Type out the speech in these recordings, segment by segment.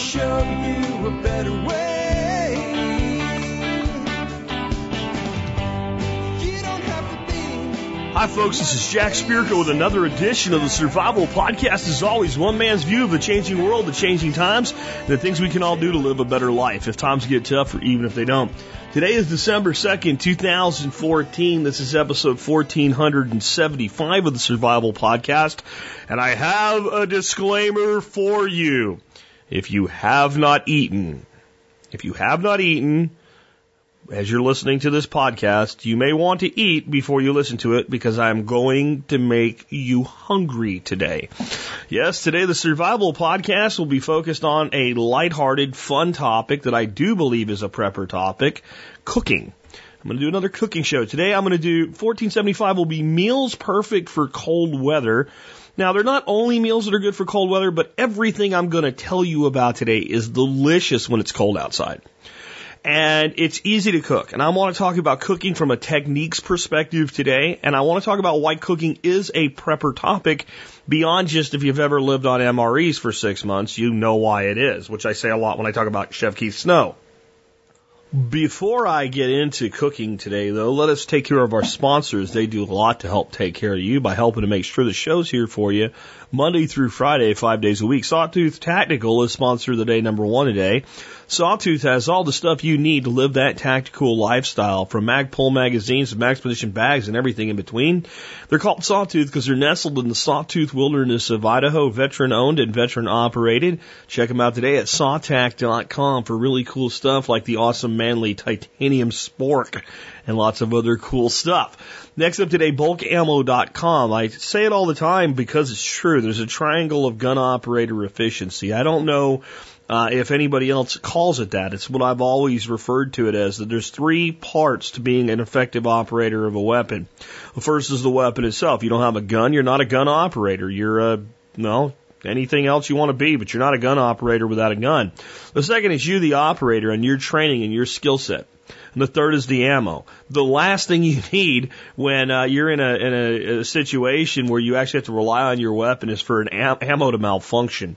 show you a better way. Hi, folks. This is Jack Spirko with another edition of the Survival Podcast. As always, one man's view of the changing world, the changing times, the things we can all do to live a better life if times get tough or even if they don't. Today is December 2nd, 2014. This is episode 1475 of the Survival Podcast. And I have a disclaimer for you. If you have not eaten, if you have not eaten, as you're listening to this podcast, you may want to eat before you listen to it because I'm going to make you hungry today. Yes, today the survival podcast will be focused on a lighthearted, fun topic that I do believe is a prepper topic, cooking. I'm going to do another cooking show. Today I'm going to do 1475 will be meals perfect for cold weather. Now, they're not only meals that are good for cold weather, but everything I'm going to tell you about today is delicious when it's cold outside and it's easy to cook. And I want to talk about cooking from a techniques perspective today, and I want to talk about why cooking is a prepper topic beyond just if you've ever lived on MREs for six months, you know why it is, which I say a lot when I talk about Chef Keith Snow. Before I get into cooking today, though, let us take care of our sponsors. They do a lot to help take care of you by helping to make sure the show's here for you Monday through Friday, five days a week. Sawtooth Tactical is sponsor of the day number one today. Sawtooth has all the stuff you need to live that tactical lifestyle from Magpul magazines to Maxpedition bags and everything in between. They're called Sawtooth because they're nestled in the Sawtooth wilderness of Idaho, veteran owned and veteran operated. Check them out today at sawtac.com for really cool stuff like the awesome manly titanium spork and lots of other cool stuff. Next up today, bulkammo.com. I say it all the time because it's true. There's a triangle of gun operator efficiency. I don't know uh, if anybody else calls it that. It's what I've always referred to it as. That there's three parts to being an effective operator of a weapon. The first is the weapon itself. You don't have a gun, you're not a gun operator. You're a no anything else you want to be, but you're not a gun operator without a gun. The second is you, the operator, and your training and your skill set. And the third is the ammo. The last thing you need when uh, you're in a in a, a situation where you actually have to rely on your weapon is for an am- ammo to malfunction.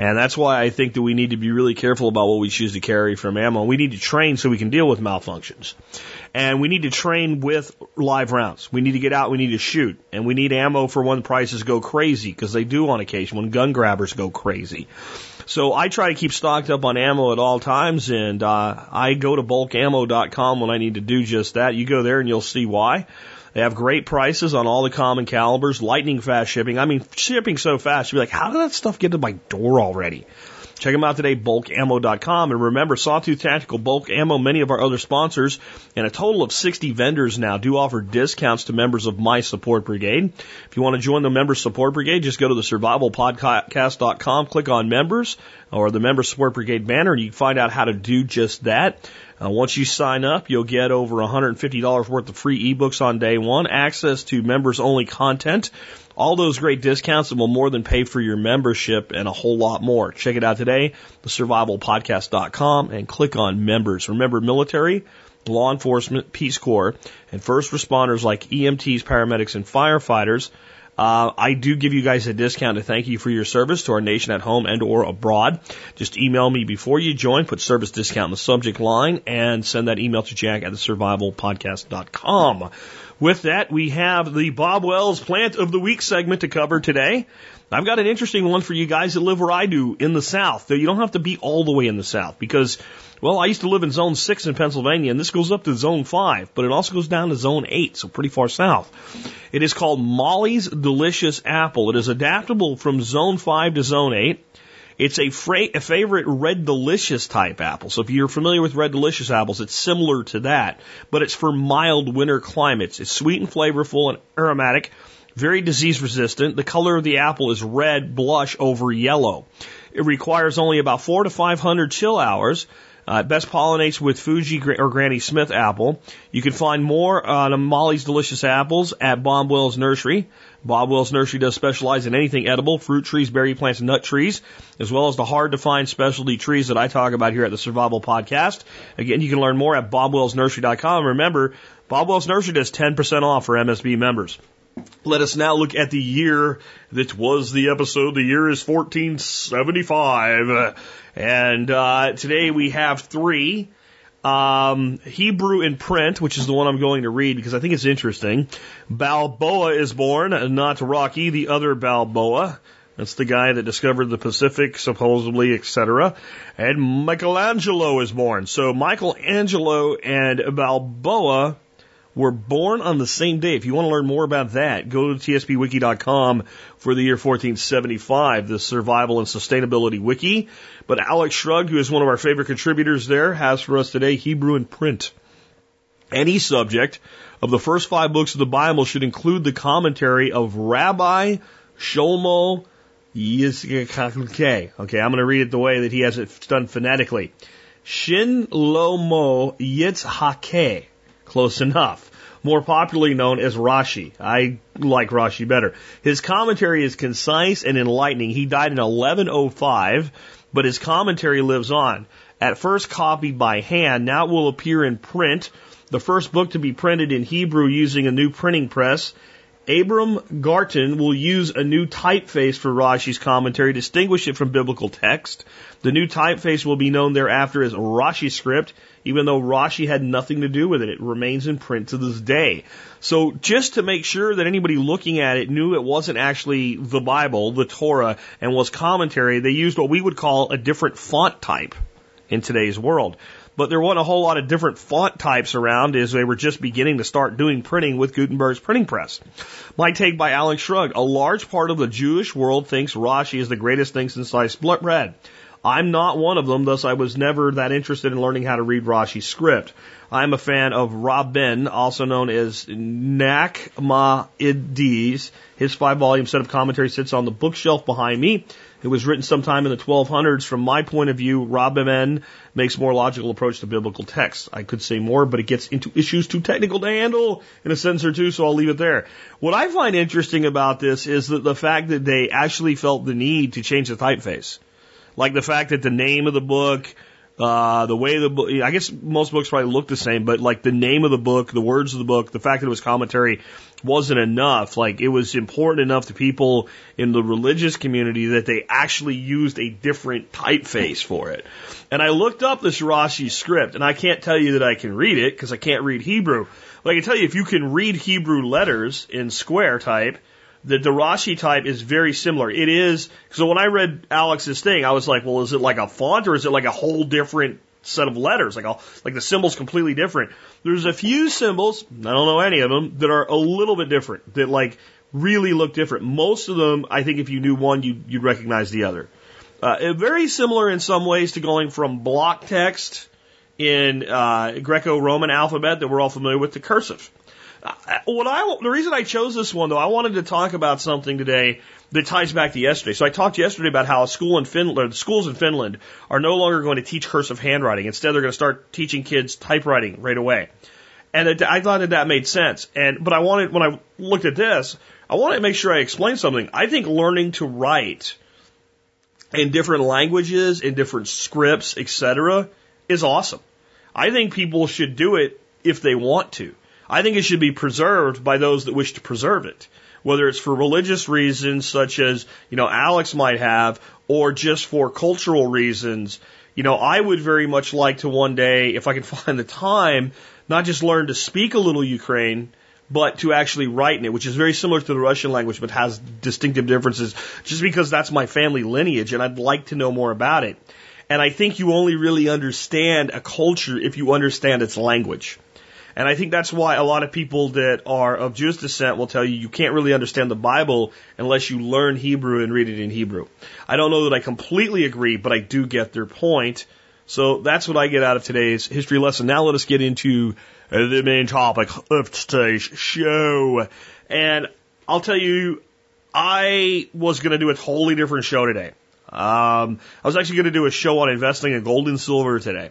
And that's why I think that we need to be really careful about what we choose to carry from ammo. We need to train so we can deal with malfunctions. And we need to train with live rounds. We need to get out, we need to shoot. And we need ammo for when prices go crazy, because they do on occasion, when gun grabbers go crazy. So I try to keep stocked up on ammo at all times, and uh, I go to bulkammo.com when I need to do just that. You go there and you'll see why. They have great prices on all the common calibers, lightning fast shipping. I mean, shipping so fast, you'd be like, how did that stuff get to my door already? Check them out today, bulkammo.com. And remember, Sawtooth Tactical, Bulk Ammo, many of our other sponsors, and a total of 60 vendors now do offer discounts to members of My Support Brigade. If you want to join the Member Support Brigade, just go to the survivalpodcast.com, click on members or the Member Support Brigade banner, and you can find out how to do just that. Uh, once you sign up, you'll get over $150 worth of free ebooks on day one, access to members only content, all those great discounts that will more than pay for your membership and a whole lot more. Check it out today, thesurvivalpodcast.com, and click on members. Remember, military, law enforcement, Peace Corps, and first responders like EMTs, paramedics, and firefighters uh, I do give you guys a discount to thank you for your service to our nation at home and or abroad. Just email me before you join, put service discount in the subject line, and send that email to jack at the survivalpodcast.com. With that, we have the Bob Wells Plant of the Week segment to cover today. I've got an interesting one for you guys that live where I do in the South. though You don't have to be all the way in the South because well, I used to live in zone six in Pennsylvania, and this goes up to zone five, but it also goes down to zone eight, so pretty far south. It is called Molly's Delicious Apple. It is adaptable from zone five to zone eight. It's a, fra- a favorite Red Delicious type apple. So if you're familiar with Red Delicious apples, it's similar to that, but it's for mild winter climates. It's sweet and flavorful and aromatic, very disease resistant. The color of the apple is red blush over yellow. It requires only about four to 500 chill hours. Uh, best pollinates with Fuji or Granny Smith apple. You can find more on Molly's Delicious Apples at Bob Wells Nursery. Bob Wells Nursery does specialize in anything edible, fruit trees, berry plants, nut trees, as well as the hard to find specialty trees that I talk about here at the Survival Podcast. Again, you can learn more at bobwellsnursery.com. Remember, Bob Wells Nursery does 10% off for MSB members. Let us now look at the year that was the episode. The year is 1475. And uh, today we have three. Um, Hebrew in print, which is the one I'm going to read because I think it's interesting. Balboa is born, not Rocky, the other Balboa. That's the guy that discovered the Pacific, supposedly, etc. And Michelangelo is born. So Michelangelo and Balboa were born on the same day. If you want to learn more about that, go to tspwiki.com for the year 1475, the survival and sustainability wiki. But Alex Shrugged, who is one of our favorite contributors there, has for us today Hebrew in print. Any subject of the first five books of the Bible should include the commentary of Rabbi Shlomo Yitzchak. Okay, I'm going to read it the way that he has it done phonetically. Shin Lo Mo Yitzhake. Close enough. More popularly known as Rashi. I like Rashi better. His commentary is concise and enlightening. He died in 1105, but his commentary lives on. At first copied by hand, now it will appear in print. The first book to be printed in Hebrew using a new printing press Abram Garton will use a new typeface for Rashi's commentary, distinguish it from biblical text. The new typeface will be known thereafter as Rashi script, even though Rashi had nothing to do with it. It remains in print to this day. So just to make sure that anybody looking at it knew it wasn't actually the Bible, the Torah, and was commentary, they used what we would call a different font type in today's world but there wasn't a whole lot of different font types around as they were just beginning to start doing printing with Gutenberg's printing press. My take by Alex Shrugged, A large part of the Jewish world thinks Rashi is the greatest thing since sliced bread. I'm not one of them, thus I was never that interested in learning how to read Rashi's script. I'm a fan of Ramban, also known as Nachmanides. His five volume set of commentary sits on the bookshelf behind me. It was written sometime in the 1200s. From my point of view, Ramban makes more logical approach to biblical text. I could say more, but it gets into issues too technical to handle in a sentence or two, so I'll leave it there. What I find interesting about this is that the fact that they actually felt the need to change the typeface. Like the fact that the name of the book, uh, the way the book, I guess most books probably look the same, but like the name of the book, the words of the book, the fact that it was commentary wasn't enough. Like it was important enough to people in the religious community that they actually used a different typeface for it. And I looked up this Rashi script and I can't tell you that I can read it because I can't read Hebrew. But I can tell you if you can read Hebrew letters in square type, the Rashi type is very similar. It is, so when I read Alex's thing, I was like, well, is it like a font or is it like a whole different set of letters? Like, all, like the symbol's completely different. There's a few symbols, I don't know any of them, that are a little bit different, that like really look different. Most of them, I think if you knew one, you'd, you'd recognize the other. Uh, very similar in some ways to going from block text in uh, Greco-Roman alphabet that we're all familiar with to cursive. Uh, what I the reason I chose this one though, I wanted to talk about something today that ties back to yesterday. So I talked yesterday about how a school in Finland, schools in Finland are no longer going to teach cursive handwriting. Instead, they're going to start teaching kids typewriting right away. And it, I thought that that made sense. And but I wanted when I looked at this, I wanted to make sure I explained something. I think learning to write in different languages, in different scripts, etc., is awesome. I think people should do it if they want to. I think it should be preserved by those that wish to preserve it, whether it's for religious reasons, such as, you know, Alex might have, or just for cultural reasons. You know, I would very much like to one day, if I can find the time, not just learn to speak a little Ukraine, but to actually write in it, which is very similar to the Russian language, but has distinctive differences, just because that's my family lineage and I'd like to know more about it. And I think you only really understand a culture if you understand its language. And I think that's why a lot of people that are of Jewish descent will tell you you can't really understand the Bible unless you learn Hebrew and read it in Hebrew. I don't know that I completely agree, but I do get their point. So that's what I get out of today's history lesson. Now let us get into the main topic of today's show. And I'll tell you, I was going to do a totally different show today. Um, I was actually going to do a show on investing in gold and silver today.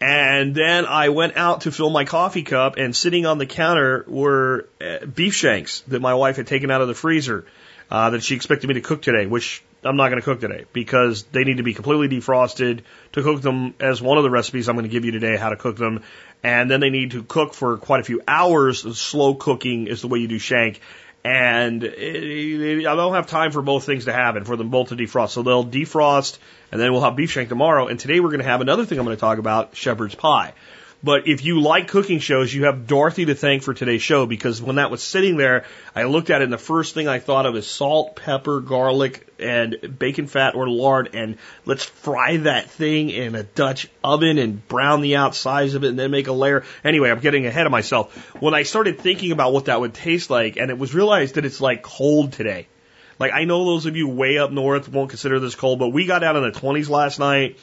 And then I went out to fill my coffee cup, and sitting on the counter were uh, beef shanks that my wife had taken out of the freezer uh, that she expected me to cook today, which I'm not going to cook today because they need to be completely defrosted to cook them as one of the recipes I'm going to give you today, how to cook them. And then they need to cook for quite a few hours. Slow cooking is the way you do shank. And it, it, I don't have time for both things to happen, for them both to defrost. So they'll defrost, and then we'll have beef shank tomorrow. And today we're going to have another thing I'm going to talk about, shepherd's pie. But if you like cooking shows, you have Dorothy to thank for today's show because when that was sitting there, I looked at it and the first thing I thought of is salt, pepper, garlic, and bacon fat or lard and let's fry that thing in a Dutch oven and brown the outsides of it and then make a layer. Anyway, I'm getting ahead of myself. When I started thinking about what that would taste like and it was realized that it's like cold today. Like I know those of you way up north won't consider this cold, but we got out in the 20s last night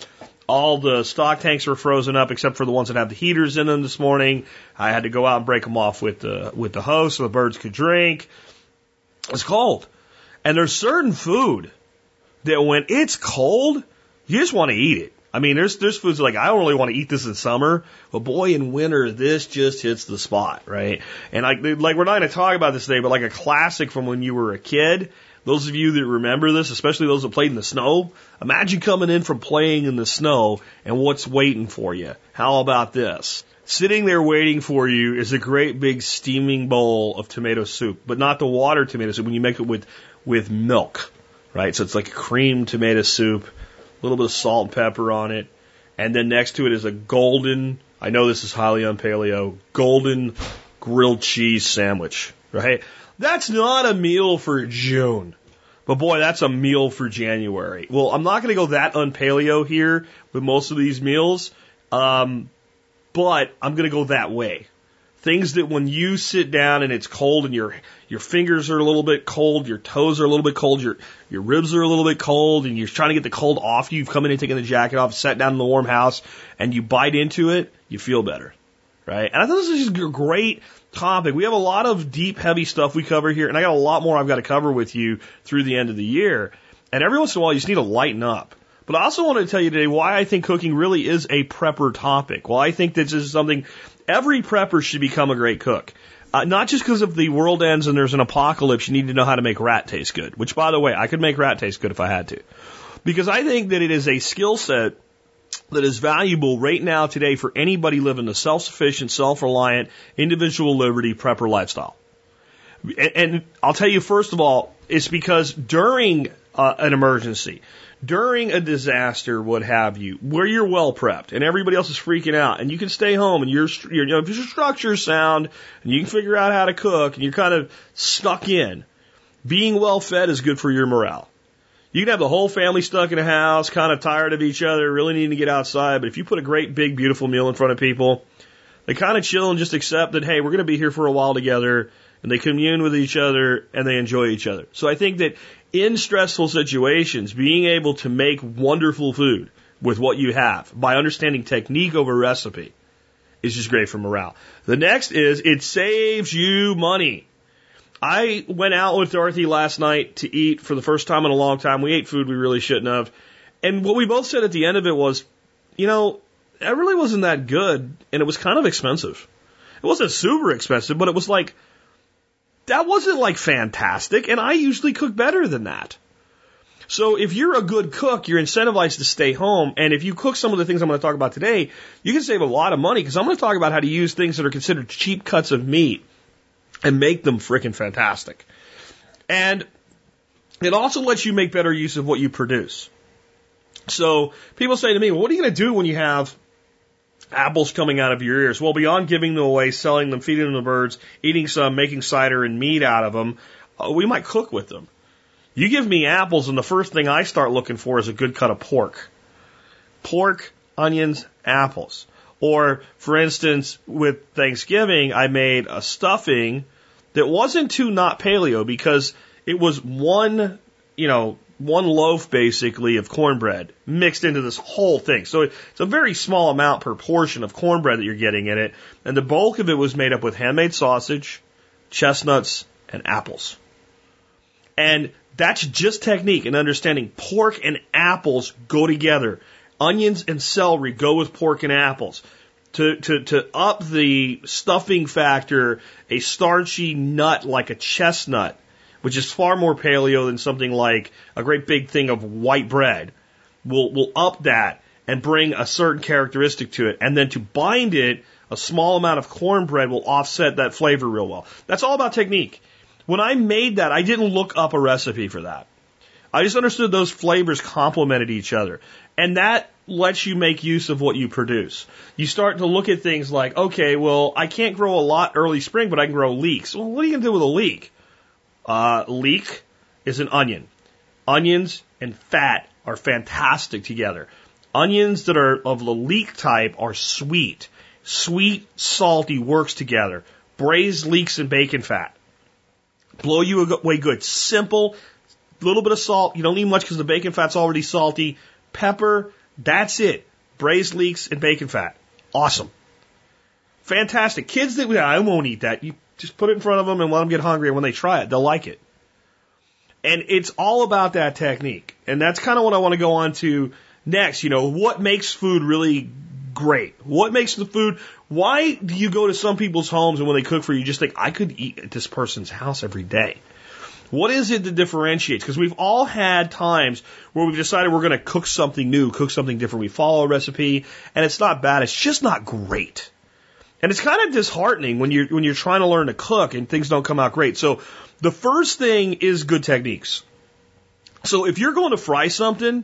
all the stock tanks were frozen up except for the ones that have the heaters in them this morning. I had to go out and break them off with the with the hose so the birds could drink. It's cold, and there's certain food that when it's cold, you just want to eat it. I mean, there's there's foods like I don't really want to eat this in summer, but boy, in winter this just hits the spot, right? And like like we're not going to talk about this today, but like a classic from when you were a kid those of you that remember this, especially those that played in the snow, imagine coming in from playing in the snow and what's waiting for you. How about this? Sitting there waiting for you is a great big steaming bowl of tomato soup, but not the water tomato soup when you make it with, with milk, right? So it's like a cream tomato soup, a little bit of salt and pepper on it. And then next to it is a golden, I know this is highly on paleo, golden grilled cheese sandwich, right? That's not a meal for June. But boy, that's a meal for January. Well, I'm not going to go that unpaleo here with most of these meals, um, but I'm going to go that way. Things that when you sit down and it's cold and your your fingers are a little bit cold, your toes are a little bit cold, your your ribs are a little bit cold, and you're trying to get the cold off you. You've come in and taken the jacket off, sat down in the warm house, and you bite into it, you feel better, right? And I thought this is just great topic. We have a lot of deep, heavy stuff we cover here, and I got a lot more I've got to cover with you through the end of the year. And every once in a while, you just need to lighten up. But I also wanted to tell you today why I think cooking really is a prepper topic. Well, I think this is something every prepper should become a great cook. Uh, not just because if the world ends and there's an apocalypse, you need to know how to make rat taste good. Which, by the way, I could make rat taste good if I had to. Because I think that it is a skill set that is valuable right now today for anybody living a self-sufficient, self-reliant, individual liberty prepper lifestyle. And, and I'll tell you first of all, it's because during uh, an emergency, during a disaster, what have you, where you're well prepped and everybody else is freaking out, and you can stay home and your your, you know, your structure's sound and you can figure out how to cook and you're kind of stuck in. Being well fed is good for your morale. You can have the whole family stuck in a house, kind of tired of each other, really needing to get outside. But if you put a great, big, beautiful meal in front of people, they kind of chill and just accept that, hey, we're going to be here for a while together. And they commune with each other and they enjoy each other. So I think that in stressful situations, being able to make wonderful food with what you have by understanding technique over recipe is just great for morale. The next is it saves you money. I went out with Dorothy last night to eat for the first time in a long time. We ate food we really shouldn't have. And what we both said at the end of it was, you know, it really wasn't that good and it was kind of expensive. It wasn't super expensive, but it was like, that wasn't like fantastic. And I usually cook better than that. So if you're a good cook, you're incentivized to stay home. And if you cook some of the things I'm going to talk about today, you can save a lot of money because I'm going to talk about how to use things that are considered cheap cuts of meat and make them freaking fantastic. And it also lets you make better use of what you produce. So people say to me, well, what are you going to do when you have apples coming out of your ears? Well, beyond giving them away, selling them, feeding them to birds, eating some, making cider and meat out of them, uh, we might cook with them. You give me apples, and the first thing I start looking for is a good cut of pork. Pork, onions, apples. Or, for instance, with Thanksgiving, I made a stuffing that wasn't too not paleo because it was one, you know, one loaf basically of cornbread mixed into this whole thing. So it's a very small amount per portion of cornbread that you're getting in it. And the bulk of it was made up with handmade sausage, chestnuts, and apples. And that's just technique and understanding pork and apples go together. Onions and celery go with pork and apples to, to, to up the stuffing factor, a starchy nut like a chestnut, which is far more paleo than something like a great big thing of white bread, will, will up that and bring a certain characteristic to it. And then to bind it, a small amount of cornbread will offset that flavor real well. That's all about technique. When I made that, I didn't look up a recipe for that. I just understood those flavors complemented each other. And that lets you make use of what you produce. You start to look at things like, okay, well, I can't grow a lot early spring, but I can grow leeks. Well, what are you going to do with a leek? Uh, leek is an onion. Onions and fat are fantastic together. Onions that are of the leek type are sweet. Sweet, salty works together. Braised leeks and bacon fat. Blow you away good. Simple, little bit of salt. You don't need much because the bacon fat's already salty. Pepper, that's it. Braised leeks and bacon fat. Awesome. Fantastic. Kids that, I won't eat that. You just put it in front of them and let them get hungry. And when they try it, they'll like it. And it's all about that technique. And that's kind of what I want to go on to next. You know, what makes food really great? What makes the food? Why do you go to some people's homes and when they cook for you, you just think, I could eat at this person's house every day? What is it that differentiates? Because we've all had times where we've decided we're going to cook something new, cook something different. We follow a recipe and it's not bad. It's just not great. And it's kind of disheartening when you're, when you're trying to learn to cook and things don't come out great. So the first thing is good techniques. So if you're going to fry something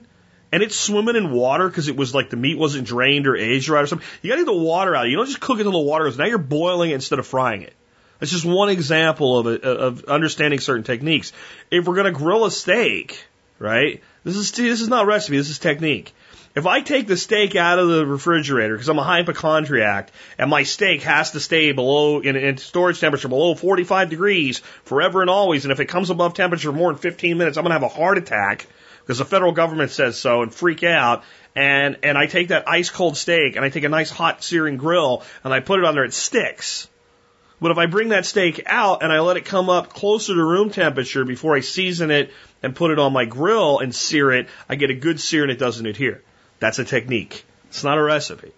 and it's swimming in water because it was like the meat wasn't drained or aged right or something, you got to get the water out. You don't just cook it until the water is. Now you're boiling it instead of frying it. That's just one example of it, of understanding certain techniques. If we're going to grill a steak, right? This is this is not recipe. This is technique. If I take the steak out of the refrigerator because I'm a hypochondriac and my steak has to stay below in, in storage temperature below 45 degrees forever and always, and if it comes above temperature more than 15 minutes, I'm going to have a heart attack because the federal government says so and freak out. And and I take that ice cold steak and I take a nice hot searing grill and I put it on there, it sticks. But if I bring that steak out and I let it come up closer to room temperature before I season it and put it on my grill and sear it, I get a good sear and it doesn't adhere. That's a technique. It's not a recipe.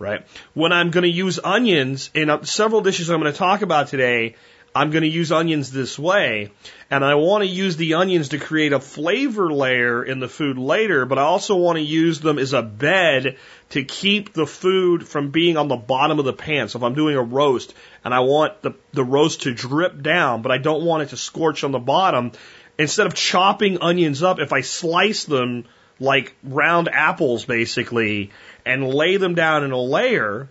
Right? When I'm going to use onions in uh, several dishes I'm going to talk about today, I'm going to use onions this way. And I want to use the onions to create a flavor layer in the food later, but I also want to use them as a bed to keep the food from being on the bottom of the pan. So if I'm doing a roast and I want the, the roast to drip down, but I don't want it to scorch on the bottom, instead of chopping onions up, if I slice them like round apples basically and lay them down in a layer,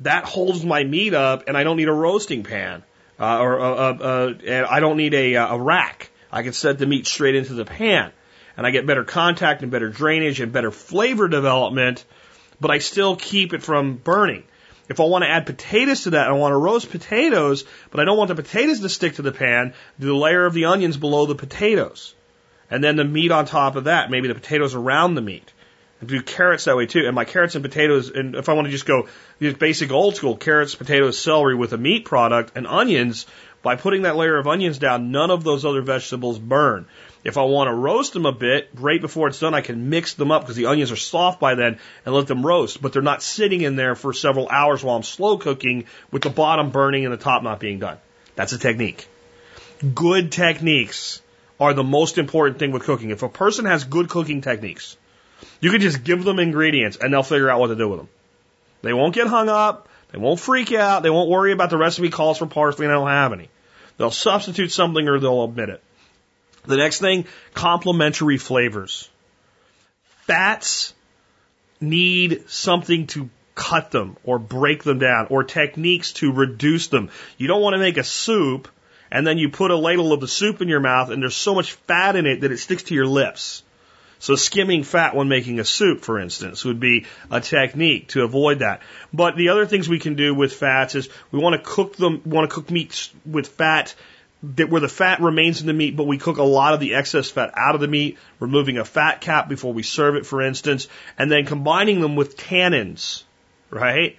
that holds my meat up and I don't need a roasting pan. Uh, or uh, uh, uh I don't need a, uh, a rack. I can set the meat straight into the pan and I get better contact and better drainage and better flavor development, but I still keep it from burning. If I want to add potatoes to that, I want to roast potatoes, but I don't want the potatoes to stick to the pan, do the layer of the onions below the potatoes and then the meat on top of that, maybe the potatoes around the meat. Do carrots that way too. And my carrots and potatoes, and if I want to just go just basic old school carrots, potatoes, celery with a meat product and onions, by putting that layer of onions down, none of those other vegetables burn. If I want to roast them a bit, right before it's done, I can mix them up because the onions are soft by then and let them roast, but they're not sitting in there for several hours while I'm slow cooking with the bottom burning and the top not being done. That's a technique. Good techniques are the most important thing with cooking. If a person has good cooking techniques, you can just give them ingredients and they'll figure out what to do with them. They won't get hung up. They won't freak out. They won't worry about the recipe calls for parsley and I don't have any. They'll substitute something or they'll omit it. The next thing, complementary flavors. Fats need something to cut them or break them down or techniques to reduce them. You don't want to make a soup and then you put a ladle of the soup in your mouth and there's so much fat in it that it sticks to your lips. So skimming fat when making a soup, for instance, would be a technique to avoid that. But the other things we can do with fats is we want to cook them, want to cook meats with fat that where the fat remains in the meat, but we cook a lot of the excess fat out of the meat, removing a fat cap before we serve it, for instance, and then combining them with tannins, right?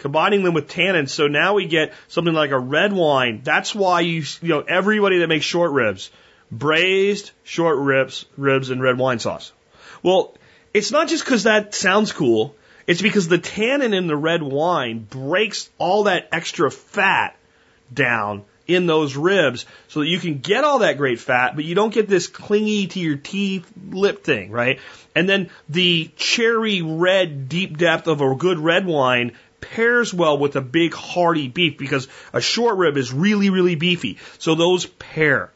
combining them with tannins. So now we get something like a red wine. That's why you, you know, everybody that makes short ribs, braised short ribs, ribs and red wine sauce. Well, it's not just because that sounds cool. It's because the tannin in the red wine breaks all that extra fat down in those ribs so that you can get all that great fat, but you don't get this clingy to your teeth lip thing, right? And then the cherry red deep depth of a good red wine pairs well with a big hearty beef because a short rib is really, really beefy. So those pair.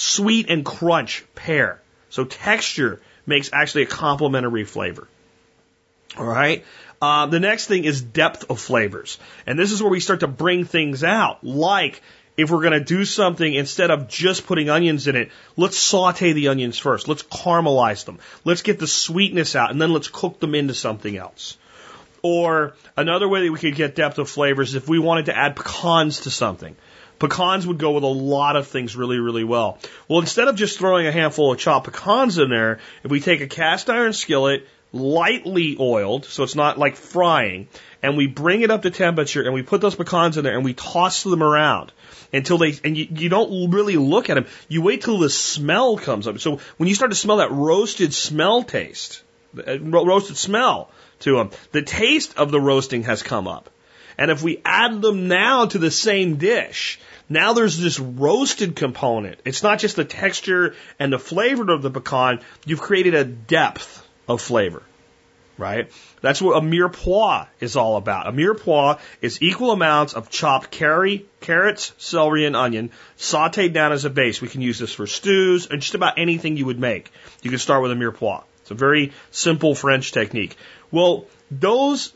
Sweet and crunch pair. So texture makes actually a complementary flavor. All right. Uh, the next thing is depth of flavors. And this is where we start to bring things out. Like if we're going to do something instead of just putting onions in it, let's saute the onions first. Let's caramelize them. Let's get the sweetness out and then let's cook them into something else. Or another way that we could get depth of flavors is if we wanted to add pecans to something. Pecans would go with a lot of things really, really well. Well, instead of just throwing a handful of chopped pecans in there, if we take a cast iron skillet, lightly oiled, so it's not like frying, and we bring it up to temperature and we put those pecans in there and we toss them around until they, and you, you don't really look at them. You wait till the smell comes up. So when you start to smell that roasted smell taste, uh, roasted smell to them, the taste of the roasting has come up. And if we add them now to the same dish, now there's this roasted component. It's not just the texture and the flavor of the pecan. You've created a depth of flavor, right? That's what a mirepoix is all about. A mirepoix is equal amounts of chopped carry, carrots, celery, and onion sauteed down as a base. We can use this for stews and just about anything you would make. You can start with a mirepoix. It's a very simple French technique. Well, those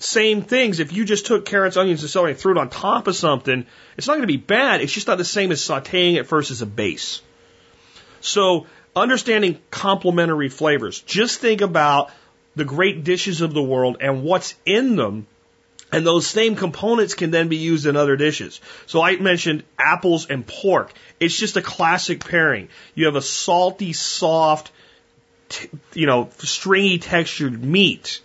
same things, if you just took carrots, onions, and celery and threw it on top of something, it's not going to be bad. It's just not the same as sauteing it first as a base. So understanding complementary flavors. Just think about the great dishes of the world and what's in them. And those same components can then be used in other dishes. So I mentioned apples and pork. It's just a classic pairing. You have a salty, soft, you know, stringy textured meat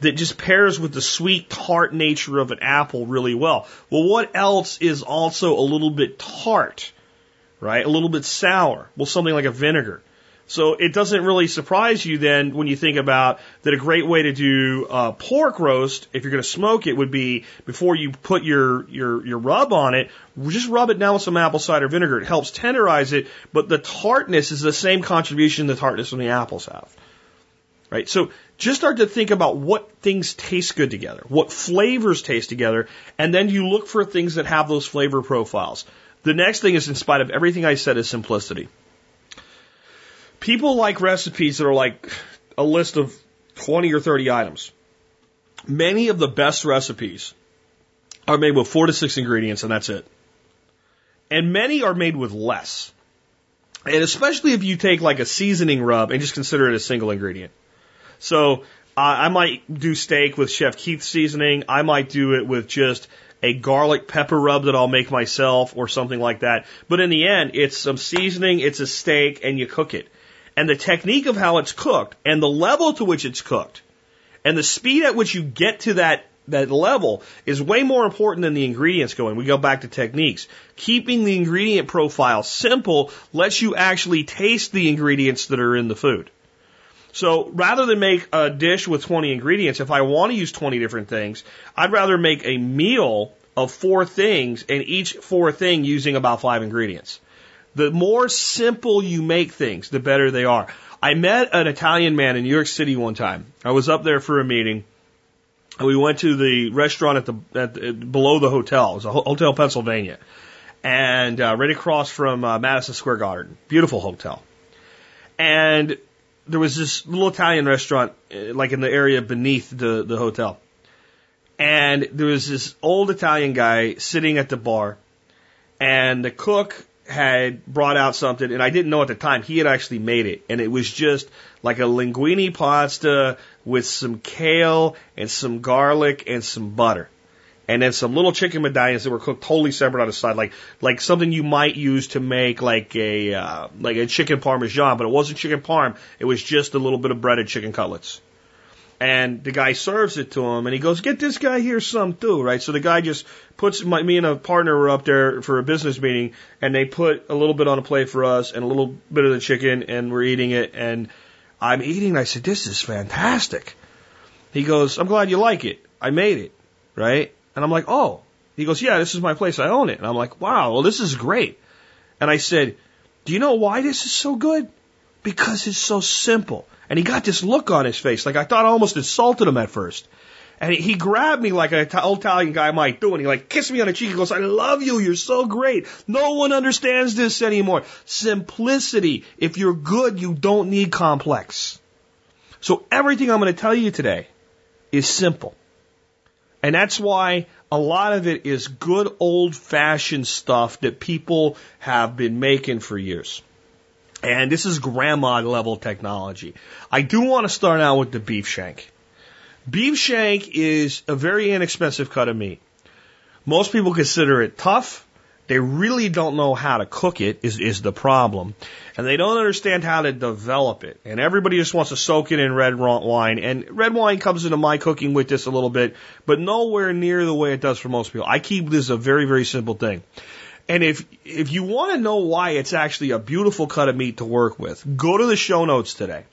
that just pairs with the sweet, tart nature of an apple really well. Well, what else is also a little bit tart? right? A little bit sour. Well, something like a vinegar. So it doesn't really surprise you then when you think about that a great way to do uh, pork roast, if you're going to smoke it, would be before you put your, your, your rub on it, just rub it down with some apple cider vinegar. It helps tenderize it, but the tartness is the same contribution the tartness from the apples have. Right? So just start to think about what things taste good together, what flavors taste together, and then you look for things that have those flavor profiles. The next thing is, in spite of everything I said, is simplicity. People like recipes that are like a list of 20 or 30 items. Many of the best recipes are made with four to six ingredients, and that's it. And many are made with less. And especially if you take like a seasoning rub and just consider it a single ingredient. So uh, I might do steak with Chef Keith seasoning. I might do it with just a garlic pepper rub that I'll make myself or something like that. But in the end, it's some seasoning, it's a steak, and you cook it. And the technique of how it's cooked and the level to which it's cooked and the speed at which you get to that that level is way more important than the ingredients going. We go back to techniques. Keeping the ingredient profile simple lets you actually taste the ingredients that are in the food. So rather than make a dish with 20 ingredients, if I want to use 20 different things, I'd rather make a meal of four things and each four thing using about five ingredients. The more simple you make things, the better they are. I met an Italian man in New York City one time. I was up there for a meeting. And we went to the restaurant at the, at the below the hotel. It was a Hotel Pennsylvania, and uh, right across from uh, Madison Square Garden. Beautiful hotel. And there was this little Italian restaurant, uh, like in the area beneath the, the hotel. And there was this old Italian guy sitting at the bar, and the cook had brought out something, and I didn't know at the time he had actually made it, and it was just like a linguine pasta with some kale and some garlic and some butter and then some little chicken medallions that were cooked totally separate on the side, like like something you might use to make like a uh, like a chicken parmesan, but it wasn't chicken parm. It was just a little bit of breaded chicken cutlets. And the guy serves it to him, and he goes, "Get this guy here some too, right?" So the guy just puts my, me and a partner were up there for a business meeting, and they put a little bit on a plate for us and a little bit of the chicken, and we're eating it, and I'm eating. And I said, "This is fantastic." He goes, "I'm glad you like it. I made it, right?" And I'm like, oh. He goes, yeah, this is my place. I own it. And I'm like, wow, well, this is great. And I said, do you know why this is so good? Because it's so simple. And he got this look on his face, like I thought I almost insulted him at first. And he grabbed me like an old Italian guy might do, and he like kissed me on the cheek. He goes, I love you. You're so great. No one understands this anymore. Simplicity. If you're good, you don't need complex. So everything I'm going to tell you today is simple. And that's why a lot of it is good old fashioned stuff that people have been making for years. And this is grandma level technology. I do want to start out with the beef shank. Beef shank is a very inexpensive cut of meat. Most people consider it tough. They really don't know how to cook it is, is the problem. And they don't understand how to develop it. And everybody just wants to soak it in red wine. And red wine comes into my cooking with this a little bit, but nowhere near the way it does for most people. I keep this a very, very simple thing. And if if you want to know why it's actually a beautiful cut of meat to work with, go to the show notes today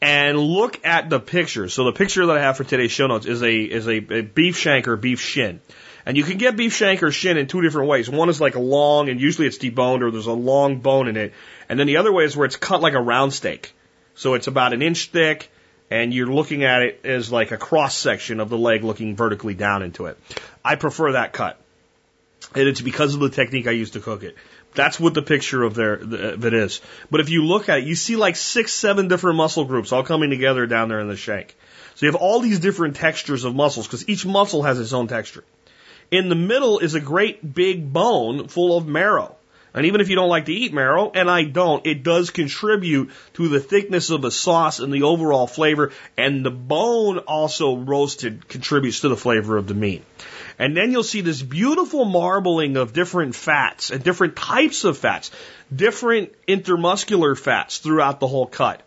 and look at the picture. So the picture that I have for today's show notes is a is a, a beef shank or beef shin. And you can get beef shank or shin in two different ways. One is like a long, and usually it's deboned or there's a long bone in it. And then the other way is where it's cut like a round steak. So it's about an inch thick, and you're looking at it as like a cross section of the leg looking vertically down into it. I prefer that cut. And it's because of the technique I use to cook it. That's what the picture of there of it is. But if you look at it, you see like six, seven different muscle groups all coming together down there in the shank. So you have all these different textures of muscles because each muscle has its own texture. In the middle is a great big bone full of marrow. And even if you don't like to eat marrow, and I don't, it does contribute to the thickness of the sauce and the overall flavor. And the bone also roasted contributes to the flavor of the meat. And then you'll see this beautiful marbling of different fats and different types of fats, different intermuscular fats throughout the whole cut.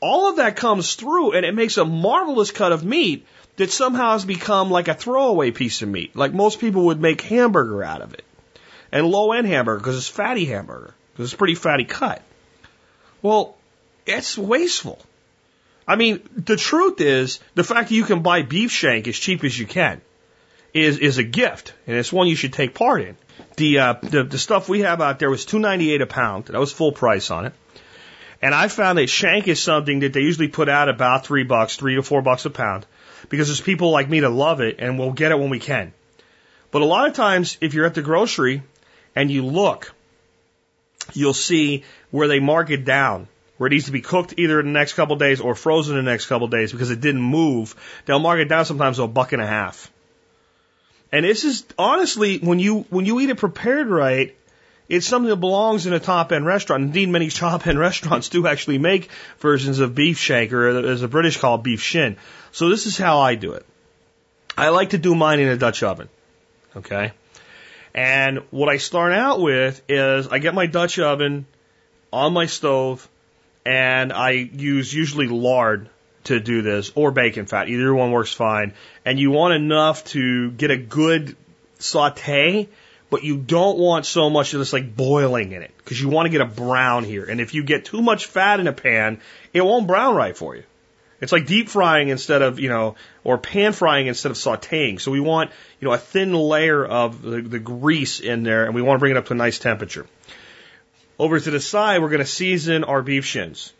All of that comes through and it makes a marvelous cut of meat that somehow has become like a throwaway piece of meat. Like most people would make hamburger out of it. And low end hamburger because it's fatty hamburger. Because it's pretty fatty cut. Well, it's wasteful. I mean, the truth is, the fact that you can buy beef shank as cheap as you can is is a gift, and it's one you should take part in. The uh, the, the stuff we have out there was two ninety eight a pound. That was full price on it. And I found that shank is something that they usually put out about three bucks, three to four bucks a pound, because there's people like me that love it, and we'll get it when we can. But a lot of times, if you're at the grocery and you look, you'll see where they mark it down, where it needs to be cooked either in the next couple days or frozen in the next couple days because it didn't move. They'll mark it down sometimes to a buck and a half. And this is honestly, when you when you eat it prepared right, it's something that belongs in a top end restaurant. Indeed, many top end restaurants do actually make versions of beef shank, or as the British call it, beef shin. So this is how I do it. I like to do mine in a Dutch oven. Okay. And what I start out with is I get my Dutch oven on my stove and I use usually lard to do this or bacon fat. Either one works fine. And you want enough to get a good saute, but you don't want so much of this like boiling in it because you want to get a brown here. And if you get too much fat in a pan, it won't brown right for you. It's like deep frying instead of, you know, or pan frying instead of sauteing. So we want, you know, a thin layer of the, the grease in there and we want to bring it up to a nice temperature. Over to the side, we're going to season our beef shins.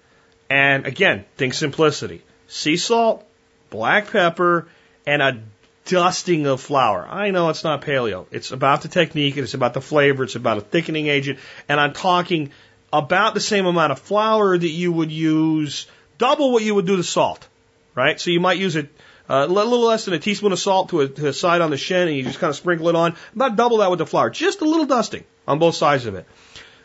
And again, think simplicity sea salt, black pepper, and a dusting of flour. I know it's not paleo. It's about the technique, it's about the flavor, it's about a thickening agent, and I'm talking about the same amount of flour that you would use, double what you would do the salt, right? So you might use it uh, a little less than a teaspoon of salt to a, to a side on the shin, and you just kind of sprinkle it on. About double that with the flour, just a little dusting on both sides of it.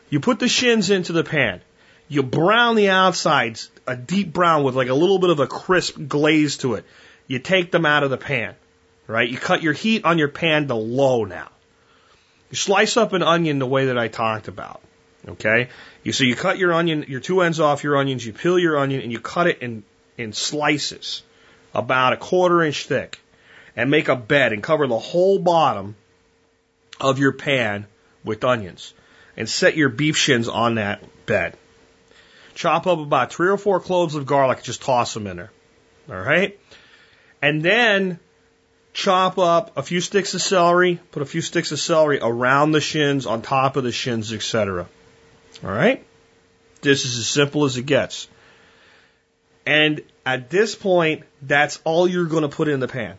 You put the shins into the pan. You brown the outsides a deep brown with like a little bit of a crisp glaze to it. You take them out of the pan, right? You cut your heat on your pan to low now. You slice up an onion the way that I talked about. Okay? You so you cut your onion, your two ends off your onions, you peel your onion and you cut it in in slices about a quarter inch thick and make a bed and cover the whole bottom of your pan with onions and set your beef shins on that bed. Chop up about three or four cloves of garlic, just toss them in there. All right? And then chop up a few sticks of celery, put a few sticks of celery around the shins, on top of the shins, etc. All right? This is as simple as it gets. And At this point, that's all you're going to put in the pan.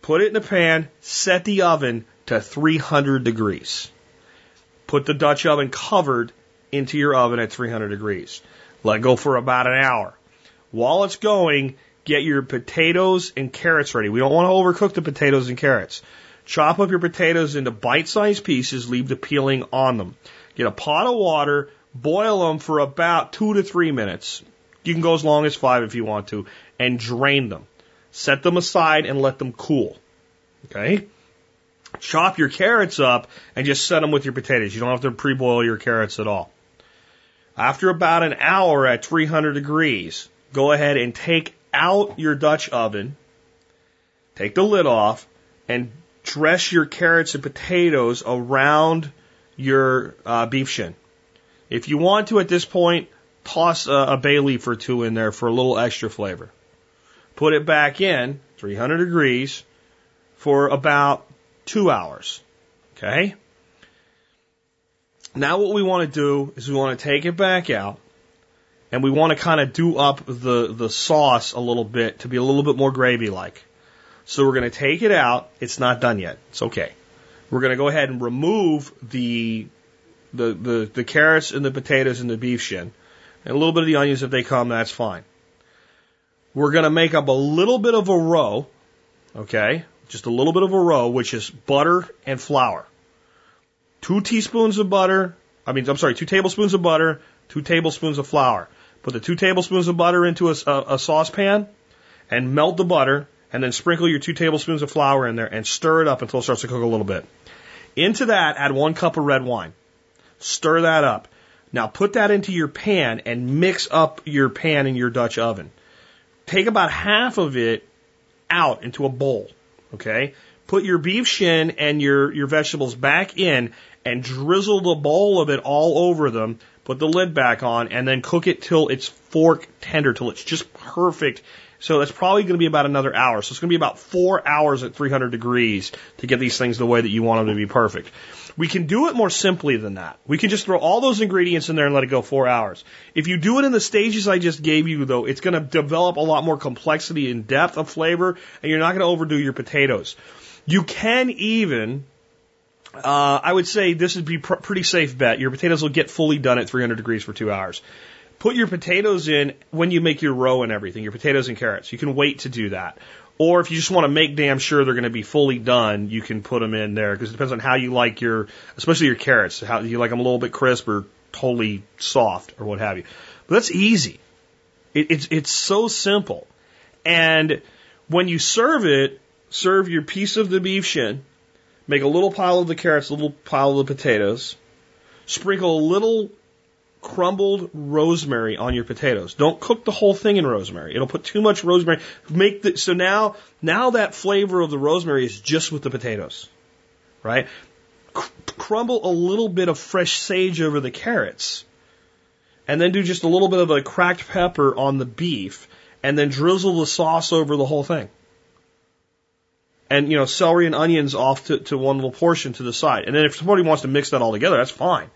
Put it in the pan, set the oven to 300 degrees. Put the Dutch oven covered into your oven at 300 degrees. Let go for about an hour. While it's going, get your potatoes and carrots ready. We don't want to overcook the potatoes and carrots. Chop up your potatoes into bite-sized pieces, leave the peeling on them. Get a pot of water, boil them for about two to three minutes. You can go as long as five if you want to, and drain them. Set them aside and let them cool. Okay? Chop your carrots up and just set them with your potatoes. You don't have to pre-boil your carrots at all. After about an hour at 300 degrees, go ahead and take out your Dutch oven, take the lid off, and dress your carrots and potatoes around your uh, beef shin. If you want to at this point, toss a, a bay leaf or two in there for a little extra flavor. Put it back in, 300 degrees, for about two hours. Okay? Now what we want to do is we want to take it back out and we want to kind of do up the, the sauce a little bit to be a little bit more gravy like. So we're going to take it out. It's not done yet. It's okay. We're going to go ahead and remove the, the, the, the carrots and the potatoes and the beef shin and a little bit of the onions if they come, that's fine. We're going to make up a little bit of a roe, okay? Just a little bit of a roe, which is butter and flour. Two teaspoons of butter, I mean, I'm sorry, two tablespoons of butter, two tablespoons of flour. Put the two tablespoons of butter into a, a, a saucepan and melt the butter and then sprinkle your two tablespoons of flour in there and stir it up until it starts to cook a little bit. Into that, add one cup of red wine. Stir that up. Now put that into your pan and mix up your pan in your Dutch oven. Take about half of it out into a bowl. Okay? Put your beef shin and your, your vegetables back in and drizzle the bowl of it all over them. Put the lid back on and then cook it till it's fork tender, till it's just perfect so that's probably going to be about another hour. So it's going to be about four hours at 300 degrees to get these things the way that you want them to be perfect. We can do it more simply than that. We can just throw all those ingredients in there and let it go four hours. If you do it in the stages I just gave you, though, it's going to develop a lot more complexity and depth of flavor, and you're not going to overdo your potatoes. You can even, uh, I would say this would be pr- pretty safe bet. Your potatoes will get fully done at 300 degrees for two hours. Put your potatoes in when you make your roe and everything, your potatoes and carrots. You can wait to do that. Or if you just want to make damn sure they're going to be fully done, you can put them in there because it depends on how you like your, especially your carrots, how you like them a little bit crisp or totally soft or what have you. But that's easy. It, it's it's so simple. And when you serve it, serve your piece of the beef shin, make a little pile of the carrots, a little pile of the potatoes, sprinkle a little crumbled rosemary on your potatoes. Don't cook the whole thing in rosemary. It'll put too much rosemary. Make the, so now, now that flavor of the rosemary is just with the potatoes, right? Crumble a little bit of fresh sage over the carrots and then do just a little bit of a cracked pepper on the beef and then drizzle the sauce over the whole thing. And, you know, celery and onions off to, to one little portion to the side. And then if somebody wants to mix that all together, that's fine.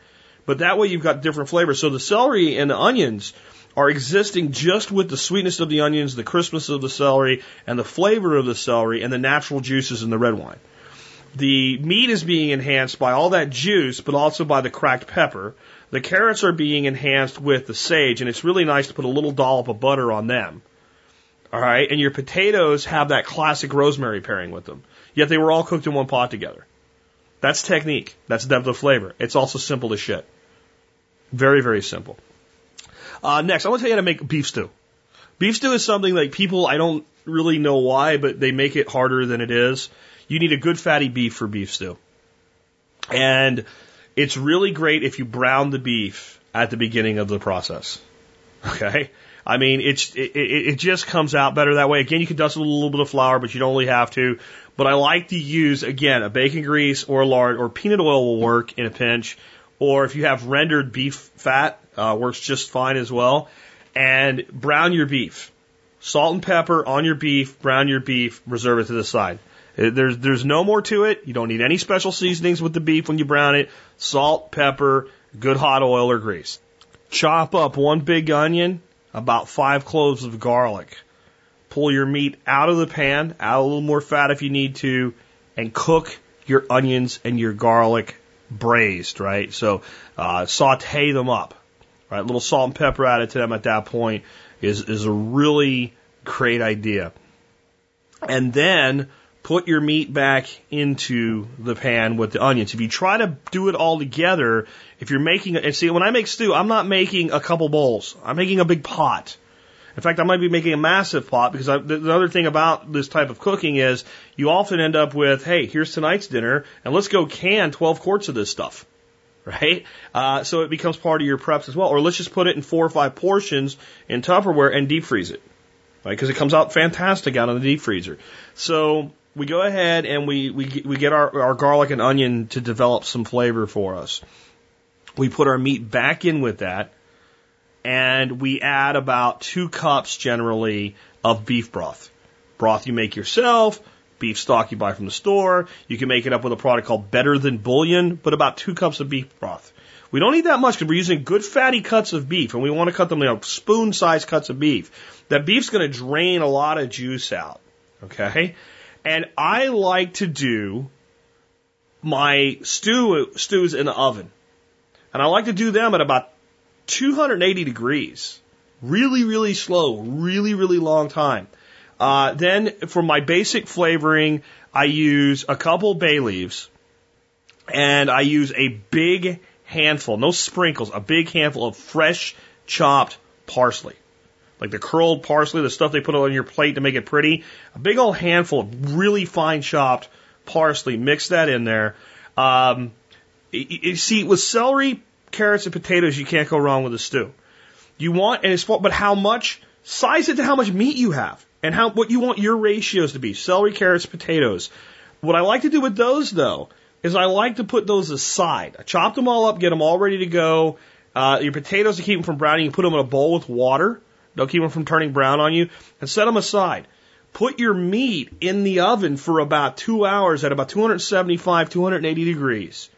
But that way you've got different flavors. So the celery and the onions are existing just with the sweetness of the onions, the crispness of the celery, and the flavor of the celery, and the natural juices in the red wine. The meat is being enhanced by all that juice, but also by the cracked pepper. The carrots are being enhanced with the sage, and it's really nice to put a little dollop of butter on them. All right, and your potatoes have that classic rosemary pairing with them. Yet they were all cooked in one pot together. That's technique. That's depth of flavor. It's also simple as shit. Very, very simple. Uh, next, I want to tell you how to make beef stew. Beef stew is something like people, I don't really know why, but they make it harder than it is. You need a good fatty beef for beef stew. And it's really great if you brown the beef at the beginning of the process. Okay? I mean, it's, it, it, just comes out better that way. Again, you can dust a little, little bit of flour, but you don't really have to. But I like to use, again, a bacon grease or lard or peanut oil will work in a pinch. Or if you have rendered beef fat, uh, works just fine as well. And brown your beef. Salt and pepper on your beef, brown your beef, reserve it to the side. Uh, there's, there's no more to it. You don't need any special seasonings with the beef when you brown it. Salt, pepper, good hot oil or grease. Chop up one big onion, about five cloves of garlic. Pull your meat out of the pan, add a little more fat if you need to, and cook your onions and your garlic braised, right? So uh, saute them up, right? A little salt and pepper added to them at that point is is a really great idea. And then put your meat back into the pan with the onions. If you try to do it all together, if you're making and see when I make stew, I'm not making a couple bowls. I'm making a big pot. In fact, I might be making a massive pot because I, the other thing about this type of cooking is you often end up with, hey, here's tonight's dinner, and let's go can 12 quarts of this stuff, right? Uh, so it becomes part of your preps as well. Or let's just put it in four or five portions in Tupperware and deep freeze it, right? Because it comes out fantastic out of the deep freezer. So we go ahead and we, we, we get our, our garlic and onion to develop some flavor for us. We put our meat back in with that and we add about two cups generally of beef broth. Broth you make yourself, beef stock you buy from the store. You can make it up with a product called Better Than Bouillon, but about two cups of beef broth. We don't need that much because we're using good fatty cuts of beef and we want to cut them, you know, spoon sized cuts of beef. That beef's going to drain a lot of juice out. Okay. And I like to do my stew, stews in the oven. And I like to do them at about 280 degrees. Really, really slow, really, really long time. Uh, then for my basic flavoring, I use a couple bay leaves and I use a big handful, no sprinkles, a big handful of fresh chopped parsley. Like the curled parsley, the stuff they put on your plate to make it pretty. A big old handful of really fine chopped parsley. Mix that in there. Um, you see, with celery, carrots, and potatoes, you can't go wrong with a stew. You want, and it's, but how much? Size it to how much meat you have and how, what you want your ratios to be. Celery, carrots, potatoes. What I like to do with those though, is I like to put those aside. I chop them all up, get them all ready to go. Uh, your potatoes to keep them from browning, you put them in a bowl with water. They'll keep them from turning brown on you and set them aside. Put your meat in the oven for about two hours at about 275, 280 degrees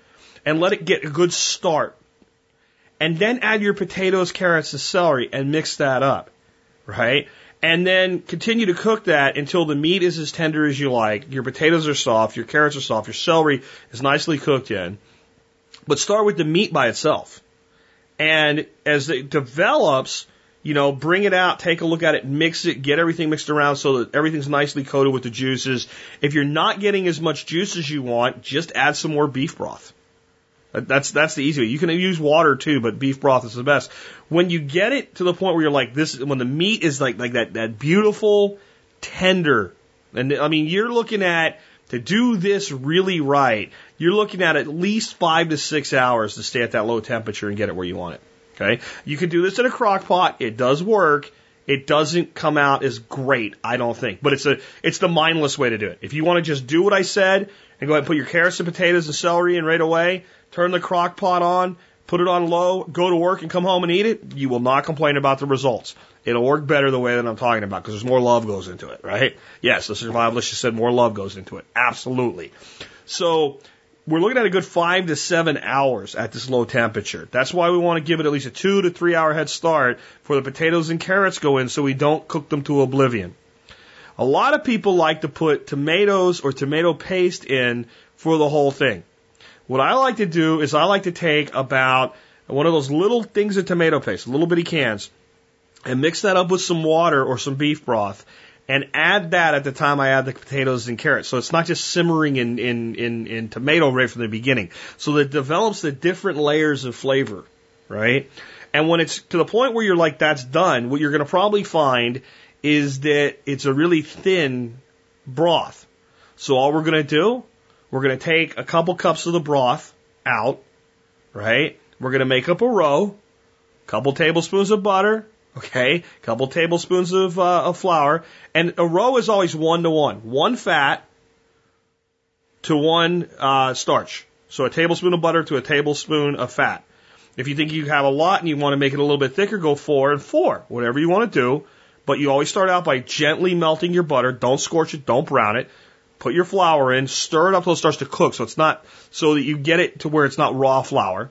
and let it get a good start and then add your potatoes, carrots, and celery and mix that up, right? And then continue to cook that until the meat is as tender as you like. Your potatoes are soft, your carrots are soft, your celery is nicely cooked in. But start with the meat by itself. And as it develops, you know, bring it out, take a look at it, mix it, get everything mixed around so that everything's nicely coated with the juices. If you're not getting as much juice as you want, just add some more beef broth. That's that's the easy way. You can use water too, but beef broth is the best. When you get it to the point where you're like this, when the meat is like like that that beautiful tender, and I mean you're looking at to do this really right, you're looking at at least five to six hours to stay at that low temperature and get it where you want it. Okay, you can do this in a crock pot. It does work. It doesn't come out as great, I don't think, but it's a it's the mindless way to do it. If you want to just do what I said and go ahead and put your carrots and potatoes and celery in right away, turn the crock pot on, put it on low, go to work and come home and eat it, you will not complain about the results. It'll work better the way that I'm talking about because there's more love goes into it, right? Yes, the survivalist just said more love goes into it. Absolutely. So we're looking at a good five to seven hours at this low temperature. That's why we want to give it at least a two to three hour head start for the potatoes and carrots go in so we don't cook them to oblivion. A lot of people like to put tomatoes or tomato paste in for the whole thing. What I like to do is I like to take about one of those little things of tomato paste, little bitty cans, and mix that up with some water or some beef broth and add that at the time I add the potatoes and carrots. So it's not just simmering in, in, in, in tomato right from the beginning. So it develops the different layers of flavor, right? And when it's to the point where you're like, that's done, what you're going to probably find is that it's a really thin broth. So all we're going to do we're going to take a couple cups of the broth out, right? We're going to make up a row, couple tablespoons of butter, okay, a couple tablespoons of, uh, of flour, and a roe is always one to one, one fat to one uh, starch. So a tablespoon of butter to a tablespoon of fat. If you think you have a lot and you want to make it a little bit thicker, go four and four, whatever you want to do. But you always start out by gently melting your butter. Don't scorch it, don't brown it. Put your flour in, stir it up until it starts to cook, so it's not so that you get it to where it's not raw flour.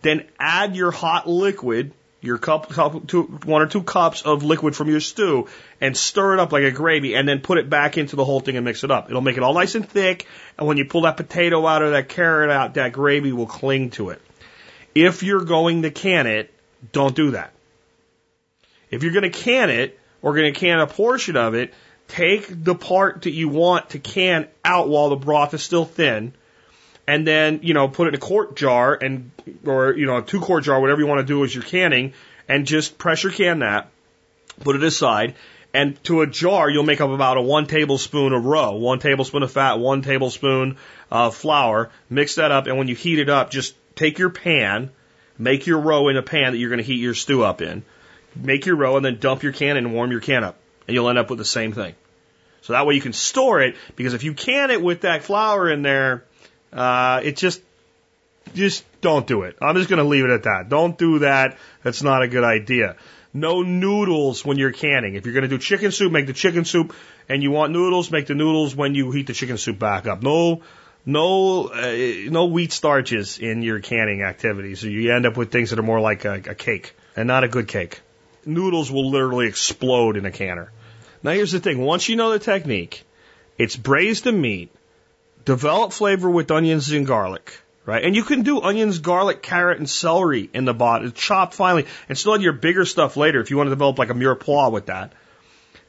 Then add your hot liquid your cup, cup two, one or two cups of liquid from your stew and stir it up like a gravy and then put it back into the whole thing and mix it up. It'll make it all nice and thick. And when you pull that potato out or that carrot out, that gravy will cling to it. If you're going to can it, don't do that. If you're going to can it or going to can a portion of it, take the part that you want to can out while the broth is still thin and then you know put it in a quart jar and or you know a two quart jar, whatever you want to do as you're canning, and just pressure can that, put it aside, and to a jar you'll make up about a one tablespoon of roe, one tablespoon of fat, one tablespoon of flour. Mix that up, and when you heat it up, just take your pan, make your roe in a pan that you're going to heat your stew up in. Make your roe and then dump your can and warm your can up, and you'll end up with the same thing. So that way you can store it because if you can it with that flour in there, uh, it just, just don't do it. I'm just going to leave it at that. Don't do that. That's not a good idea. No noodles when you're canning. If you're going to do chicken soup, make the chicken soup, and you want noodles, make the noodles when you heat the chicken soup back up. No, no, uh, no wheat starches in your canning activities. So you end up with things that are more like a, a cake and not a good cake. Noodles will literally explode in a canner. Now here's the thing. Once you know the technique, it's braise the meat, develop flavor with onions and garlic, right? And you can do onions, garlic, carrot, and celery in the bottom, chopped finely, and still add your bigger stuff later if you want to develop like a mirepoix with that.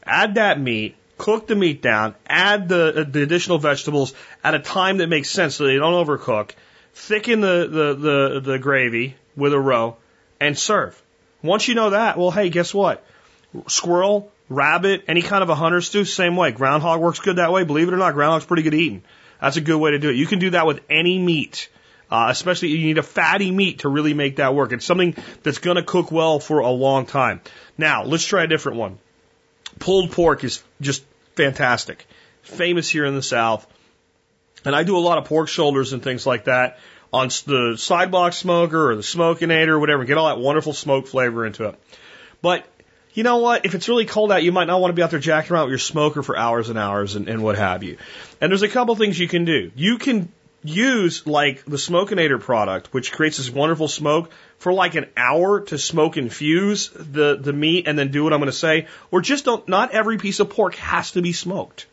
Add that meat, cook the meat down, add the, uh, the additional vegetables at a time that makes sense so they don't overcook, thicken the, the, the, the gravy with a roe, and serve. Once you know that, well, hey, guess what? Squirrel, rabbit, any kind of a hunter stew, same way. Groundhog works good that way. Believe it or not, groundhog's pretty good eating. That's a good way to do it. You can do that with any meat. Uh, especially you need a fatty meat to really make that work. It's something that's going to cook well for a long time. Now, let's try a different one. Pulled pork is just fantastic. Famous here in the South. And I do a lot of pork shoulders and things like that on the sidebox smoker or the Smokenator or whatever. Get all that wonderful smoke flavor into it. But you know what? If it's really cold out, you might not want to be out there jacking around with your smoker for hours and hours and, and what have you. And there's a couple things you can do. You can use like the Smokenator product, which creates this wonderful smoke for like an hour to smoke infuse the, the meat and then do what I'm going to say. Or just don't, not every piece of pork has to be smoked.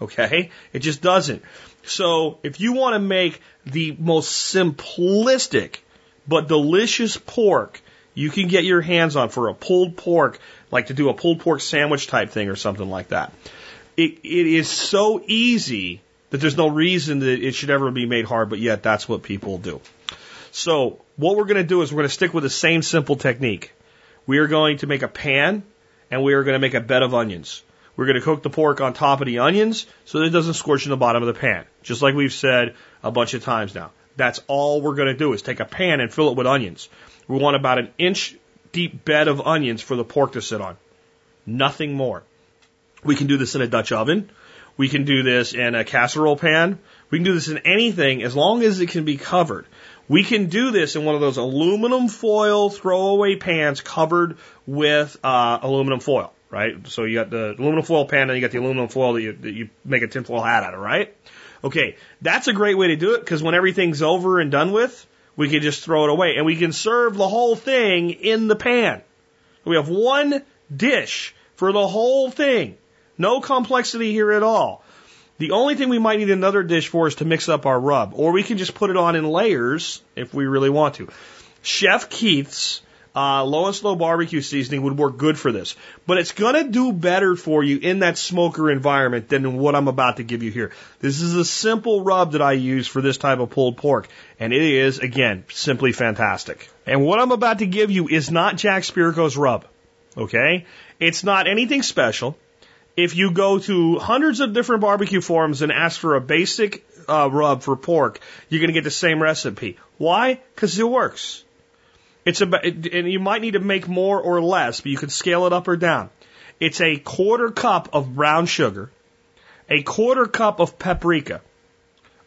Okay? It just doesn't. So if you want to make the most simplistic but delicious pork you can get your hands on for a pulled pork, like to do a pulled pork sandwich type thing or something like that. It, it is so easy that there's no reason that it should ever be made hard, but yet that's what people do. So what we're going to do is we're going to stick with the same simple technique. We are going to make a pan and we are going to make a bed of onions. We're going to cook the pork on top of the onions so that it doesn't scorch in the bottom of the pan, just like we've said a bunch of times now. That's all we're going to do is take a pan and fill it with onions. We want about an inch deep bed of onions for the pork to sit on. Nothing more. We can do this in a Dutch oven. We can do this in a casserole pan. We can do this in anything as long as it can be covered. We can do this in one of those aluminum foil throwaway pans covered with uh, aluminum foil, right? So you got the aluminum foil pan and you got the aluminum foil that you, that you make a tinfoil hat out of, right? Okay, that's a great way to do it because when everything's over and done with, we can just throw it away and we can serve the whole thing in the pan. We have one dish for the whole thing. No complexity here at all. The only thing we might need another dish for is to mix up our rub, or we can just put it on in layers if we really want to. Chef Keith's uh, low and slow barbecue seasoning would work good for this, but it's going to do better for you in that smoker environment than what I'm about to give you here. This is a simple rub that I use for this type of pulled pork, and it is, again, simply fantastic. And what I'm about to give you is not Jack Spirko's rub, okay? It's not anything special. If you go to hundreds of different barbecue forums and ask for a basic uh, rub for pork, you're going to get the same recipe. Why? Because it works. It's about, and you might need to make more or less, but you can scale it up or down. It's a quarter cup of brown sugar, a quarter cup of paprika,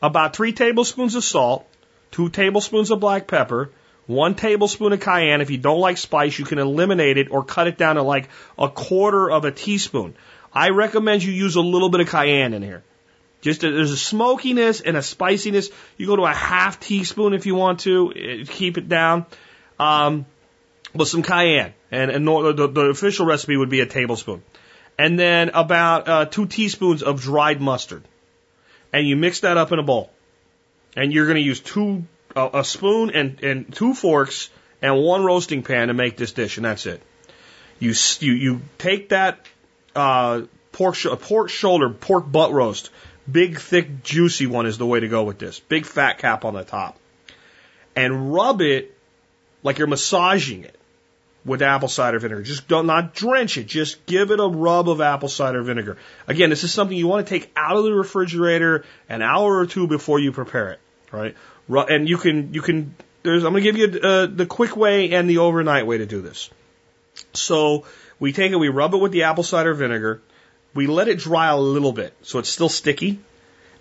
about three tablespoons of salt, two tablespoons of black pepper, one tablespoon of cayenne. If you don't like spice, you can eliminate it or cut it down to like a quarter of a teaspoon. I recommend you use a little bit of cayenne in here. Just a, there's a smokiness and a spiciness. You go to a half teaspoon if you want to. Eh, keep it down. Um, but some cayenne, and, and the, the official recipe would be a tablespoon, and then about uh, two teaspoons of dried mustard, and you mix that up in a bowl, and you're going to use two uh, a spoon and and two forks and one roasting pan to make this dish, and that's it. You you you take that uh, pork sh- pork shoulder pork butt roast, big thick juicy one is the way to go with this. Big fat cap on the top, and rub it like you're massaging it with apple cider vinegar. Just don't not drench it. Just give it a rub of apple cider vinegar. Again, this is something you want to take out of the refrigerator an hour or two before you prepare it. Right, and you can you can. There's I'm going to give you uh, the quick way and the overnight way to do this. So we take it, we rub it with the apple cider vinegar, we let it dry a little bit so it's still sticky,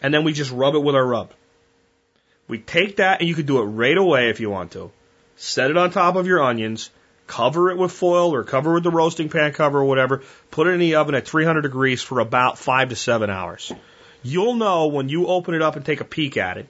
and then we just rub it with our rub. We take that, and you can do it right away if you want to. Set it on top of your onions, cover it with foil or cover with the roasting pan cover or whatever, put it in the oven at 300 degrees for about five to seven hours. You'll know when you open it up and take a peek at it,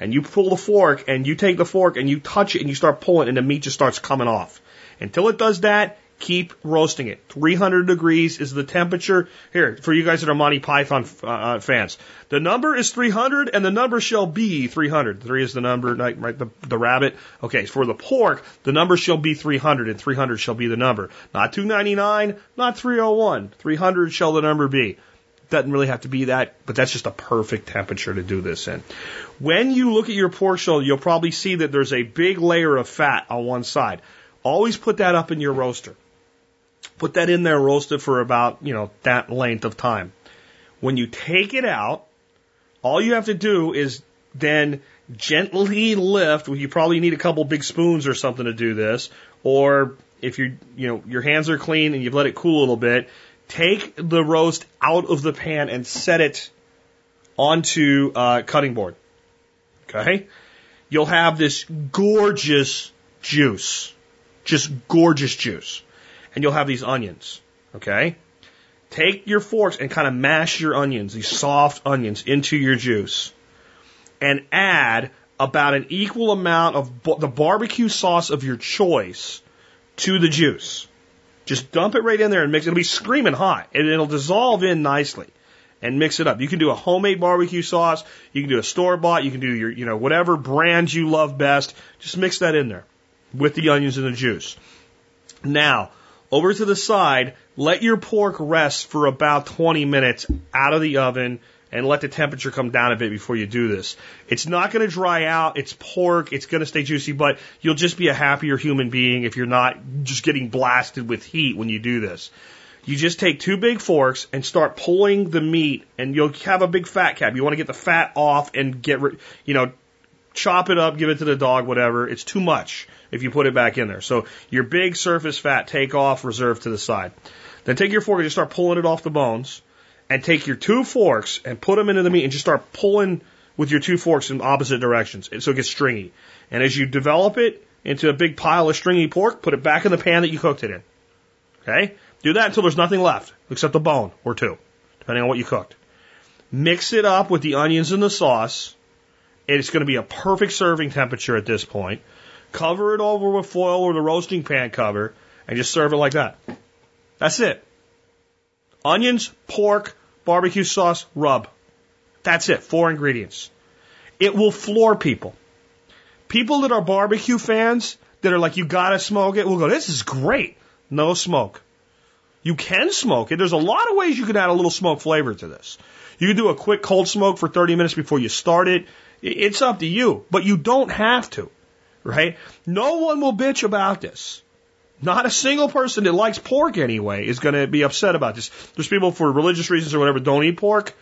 and you pull the fork and you take the fork and you touch it and you start pulling and the meat just starts coming off. Until it does that, keep roasting it. 300 degrees is the temperature. Here, for you guys that are Monty Python uh, fans, the number is 300 and the number shall be 300. Three is the number, right, the, the rabbit. Okay, for the pork, the number shall be 300 and 300 shall be the number. Not 299, not 301. 300 shall the number be. Doesn't really have to be that, but that's just a perfect temperature to do this in. When you look at your pork shoulder, you'll probably see that there's a big layer of fat on one side. Always put that up in your roaster. Put that in there, roast it for about, you know, that length of time. When you take it out, all you have to do is then gently lift. Well, you probably need a couple big spoons or something to do this. Or if you you know, your hands are clean and you've let it cool a little bit, take the roast out of the pan and set it onto a cutting board. Okay? You'll have this gorgeous juice. Just gorgeous juice. And you'll have these onions. Okay? Take your forks and kind of mash your onions, these soft onions, into your juice. And add about an equal amount of the barbecue sauce of your choice to the juice. Just dump it right in there and mix it. It'll be screaming hot and it'll dissolve in nicely and mix it up. You can do a homemade barbecue sauce. You can do a store bought. You can do your, you know, whatever brand you love best. Just mix that in there with the onions and the juice. Now, over to the side, let your pork rest for about 20 minutes out of the oven and let the temperature come down a bit before you do this. It's not going to dry out. It's pork. It's going to stay juicy, but you'll just be a happier human being if you're not just getting blasted with heat when you do this. You just take two big forks and start pulling the meat, and you'll have a big fat cap. You want to get the fat off and get, rid, you know, chop it up, give it to the dog, whatever. It's too much if you put it back in there. So your big surface fat, take off, reserve to the side. Then take your fork and just start pulling it off the bones, and take your two forks and put them into the meat and just start pulling with your two forks in opposite directions, so it gets stringy. And as you develop it into a big pile of stringy pork, put it back in the pan that you cooked it in. Okay? Do that until there's nothing left except a bone or two, depending on what you cooked. Mix it up with the onions and the sauce. It's going to be a perfect serving temperature at this point. Cover it over with foil or the roasting pan cover and just serve it like that. That's it. Onions, pork, barbecue sauce, rub. That's it. Four ingredients. It will floor people. People that are barbecue fans that are like, you gotta smoke it, will go, this is great. No smoke. You can smoke it. There's a lot of ways you can add a little smoke flavor to this. You can do a quick cold smoke for 30 minutes before you start it. It's up to you, but you don't have to, right? No one will bitch about this. Not a single person that likes pork anyway is going to be upset about this. There's people for religious reasons or whatever don't eat pork.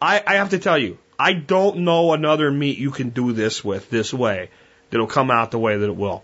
I, I have to tell you, I don't know another meat you can do this with this way that'll come out the way that it will.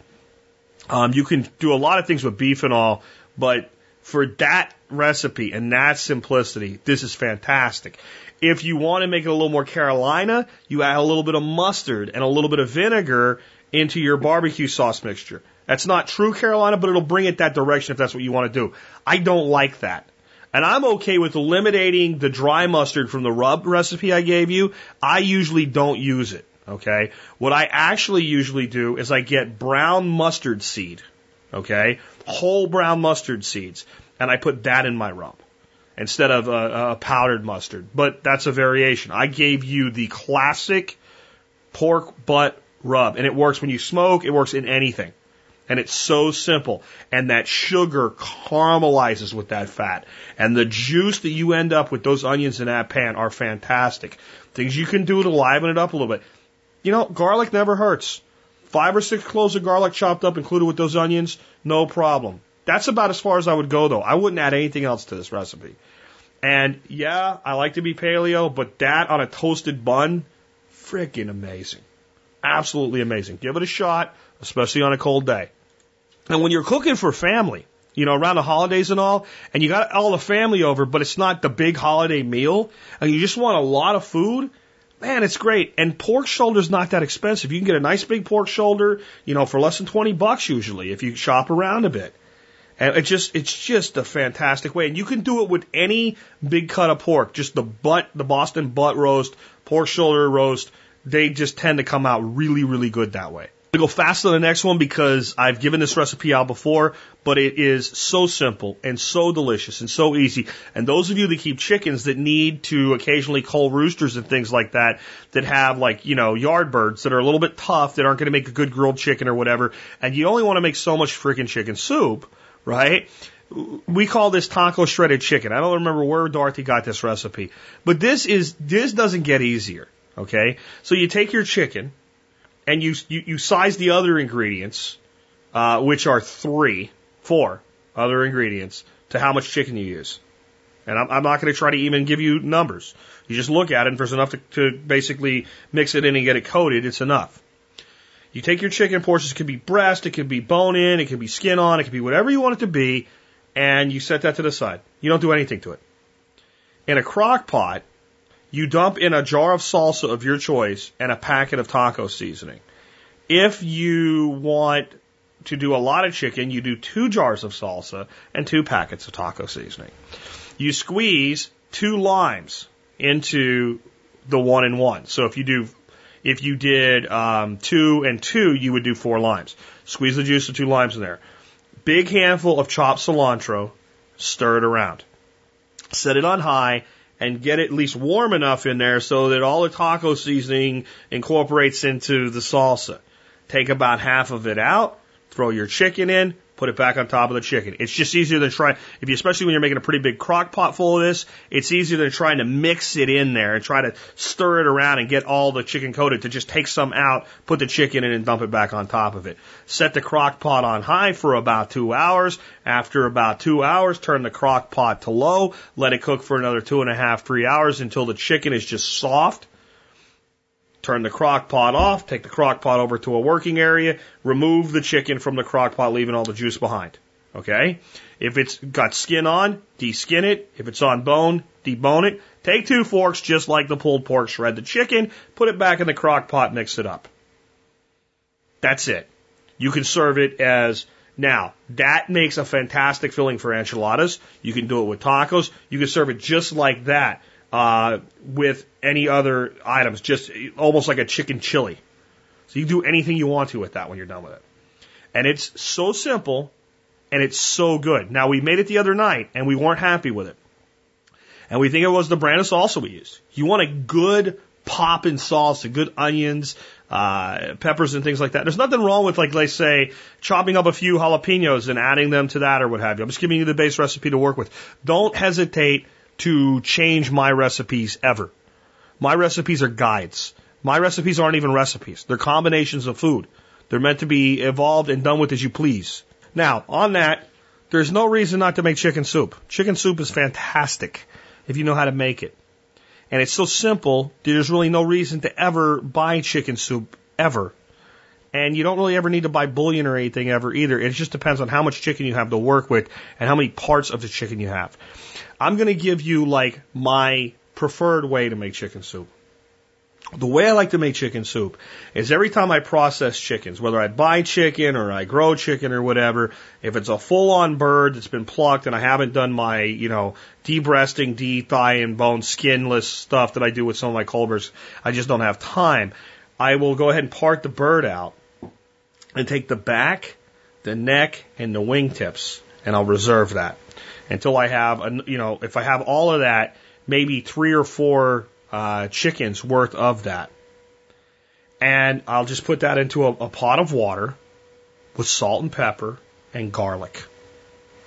Um, you can do a lot of things with beef and all, but for that recipe and that simplicity, this is fantastic. If you want to make it a little more Carolina, you add a little bit of mustard and a little bit of vinegar into your barbecue sauce mixture. That's not true Carolina, but it'll bring it that direction if that's what you want to do. I don't like that. And I'm okay with eliminating the dry mustard from the rub recipe I gave you. I usually don't use it. Okay. What I actually usually do is I get brown mustard seed. okay? Whole brown mustard seeds. And I put that in my rub instead of a, a powdered mustard. But that's a variation. I gave you the classic pork butt rub, and it works when you smoke, it works in anything. And it's so simple. And that sugar caramelizes with that fat. And the juice that you end up with those onions in that pan are fantastic. Things you can do to liven it up a little bit. You know, garlic never hurts. Five or six cloves of garlic chopped up, included with those onions, no problem. That's about as far as I would go, though. I wouldn't add anything else to this recipe. And yeah, I like to be paleo, but that on a toasted bun, freaking amazing. Absolutely amazing. Give it a shot, especially on a cold day. And when you're cooking for family, you know, around the holidays and all, and you got all the family over, but it's not the big holiday meal, and you just want a lot of food, man, it's great. And pork shoulder's not that expensive. You can get a nice big pork shoulder, you know, for less than 20 bucks usually if you shop around a bit. And it just, it's just a fantastic way. And you can do it with any big cut of pork, just the butt, the Boston butt roast, pork shoulder roast. They just tend to come out really, really good that way. I go fast to the next one because I've given this recipe out before, but it is so simple and so delicious and so easy. And those of you that keep chickens that need to occasionally cull roosters and things like that, that have like, you know, yard birds that are a little bit tough, that aren't going to make a good grilled chicken or whatever, and you only want to make so much freaking chicken soup, right? We call this taco shredded chicken. I don't remember where Dorothy got this recipe, but this is, this doesn't get easier. Okay. So you take your chicken and you, you, you size the other ingredients, uh, which are three, four other ingredients to how much chicken you use. And I'm, I'm not going to try to even give you numbers. You just look at it, and if there's enough to, to basically mix it in and get it coated, it's enough. You take your chicken portions, it could be breast, it could be bone in, it could be skin on, it could be whatever you want it to be, and you set that to the side. You don't do anything to it. In a crock pot, you dump in a jar of salsa of your choice and a packet of taco seasoning. If you want to do a lot of chicken, you do two jars of salsa and two packets of taco seasoning. You squeeze two limes into the one and one. So if you do if you did um, two and two, you would do four limes. Squeeze the juice of two limes in there. Big handful of chopped cilantro, stir it around. Set it on high and get it at least warm enough in there so that all the taco seasoning incorporates into the salsa. Take about half of it out, throw your chicken in, put it back on top of the chicken. It's just easier than trying, if you, especially when you're making a pretty big crock pot full of this, it's easier than trying to mix it in there and try to stir it around and get all the chicken coated to just take some out, put the chicken in and dump it back on top of it. Set the crock pot on high for about two hours. After about two hours, turn the crock pot to low, let it cook for another two and a half, three hours until the chicken is just soft turn the crock pot off, take the crock pot over to a working area, remove the chicken from the crock pot, leaving all the juice behind. Okay? If it's got skin on, deskin it. If it's on bone, debone it. Take two forks, just like the pulled pork, shred the chicken, put it back in the crock pot, mix it up. That's it. You can serve it as now, that makes a fantastic filling for enchiladas. You can do it with tacos. You can serve it just like that uh, with any other items, just almost like a chicken chili. So you can do anything you want to with that when you're done with it. And it's so simple and it's so good. Now we made it the other night and we weren't happy with it. And we think it was the brand of salsa we used. You want a good pop in salsa, good onions, uh, peppers and things like that. There's nothing wrong with like, let's say, chopping up a few jalapenos and adding them to that or what have you. I'm just giving you the base recipe to work with. Don't hesitate to change my recipes ever. My recipes are guides. My recipes aren't even recipes. They're combinations of food. They're meant to be evolved and done with as you please. Now, on that, there's no reason not to make chicken soup. Chicken soup is fantastic if you know how to make it. And it's so simple, there's really no reason to ever buy chicken soup ever. And you don't really ever need to buy bouillon or anything ever either. It just depends on how much chicken you have to work with and how many parts of the chicken you have. I'm going to give you like my preferred way to make chicken soup. The way I like to make chicken soup is every time I process chickens, whether I buy chicken or I grow chicken or whatever, if it's a full on bird that's been plucked and I haven't done my, you know, debreasting, de-thigh and bone skinless stuff that I do with some of my Culvers, I just don't have time. I will go ahead and part the bird out and take the back, the neck, and the wingtips, and I'll reserve that until I have, a, you know, if I have all of that, maybe three or four uh, chickens worth of that. And I'll just put that into a, a pot of water with salt and pepper and garlic.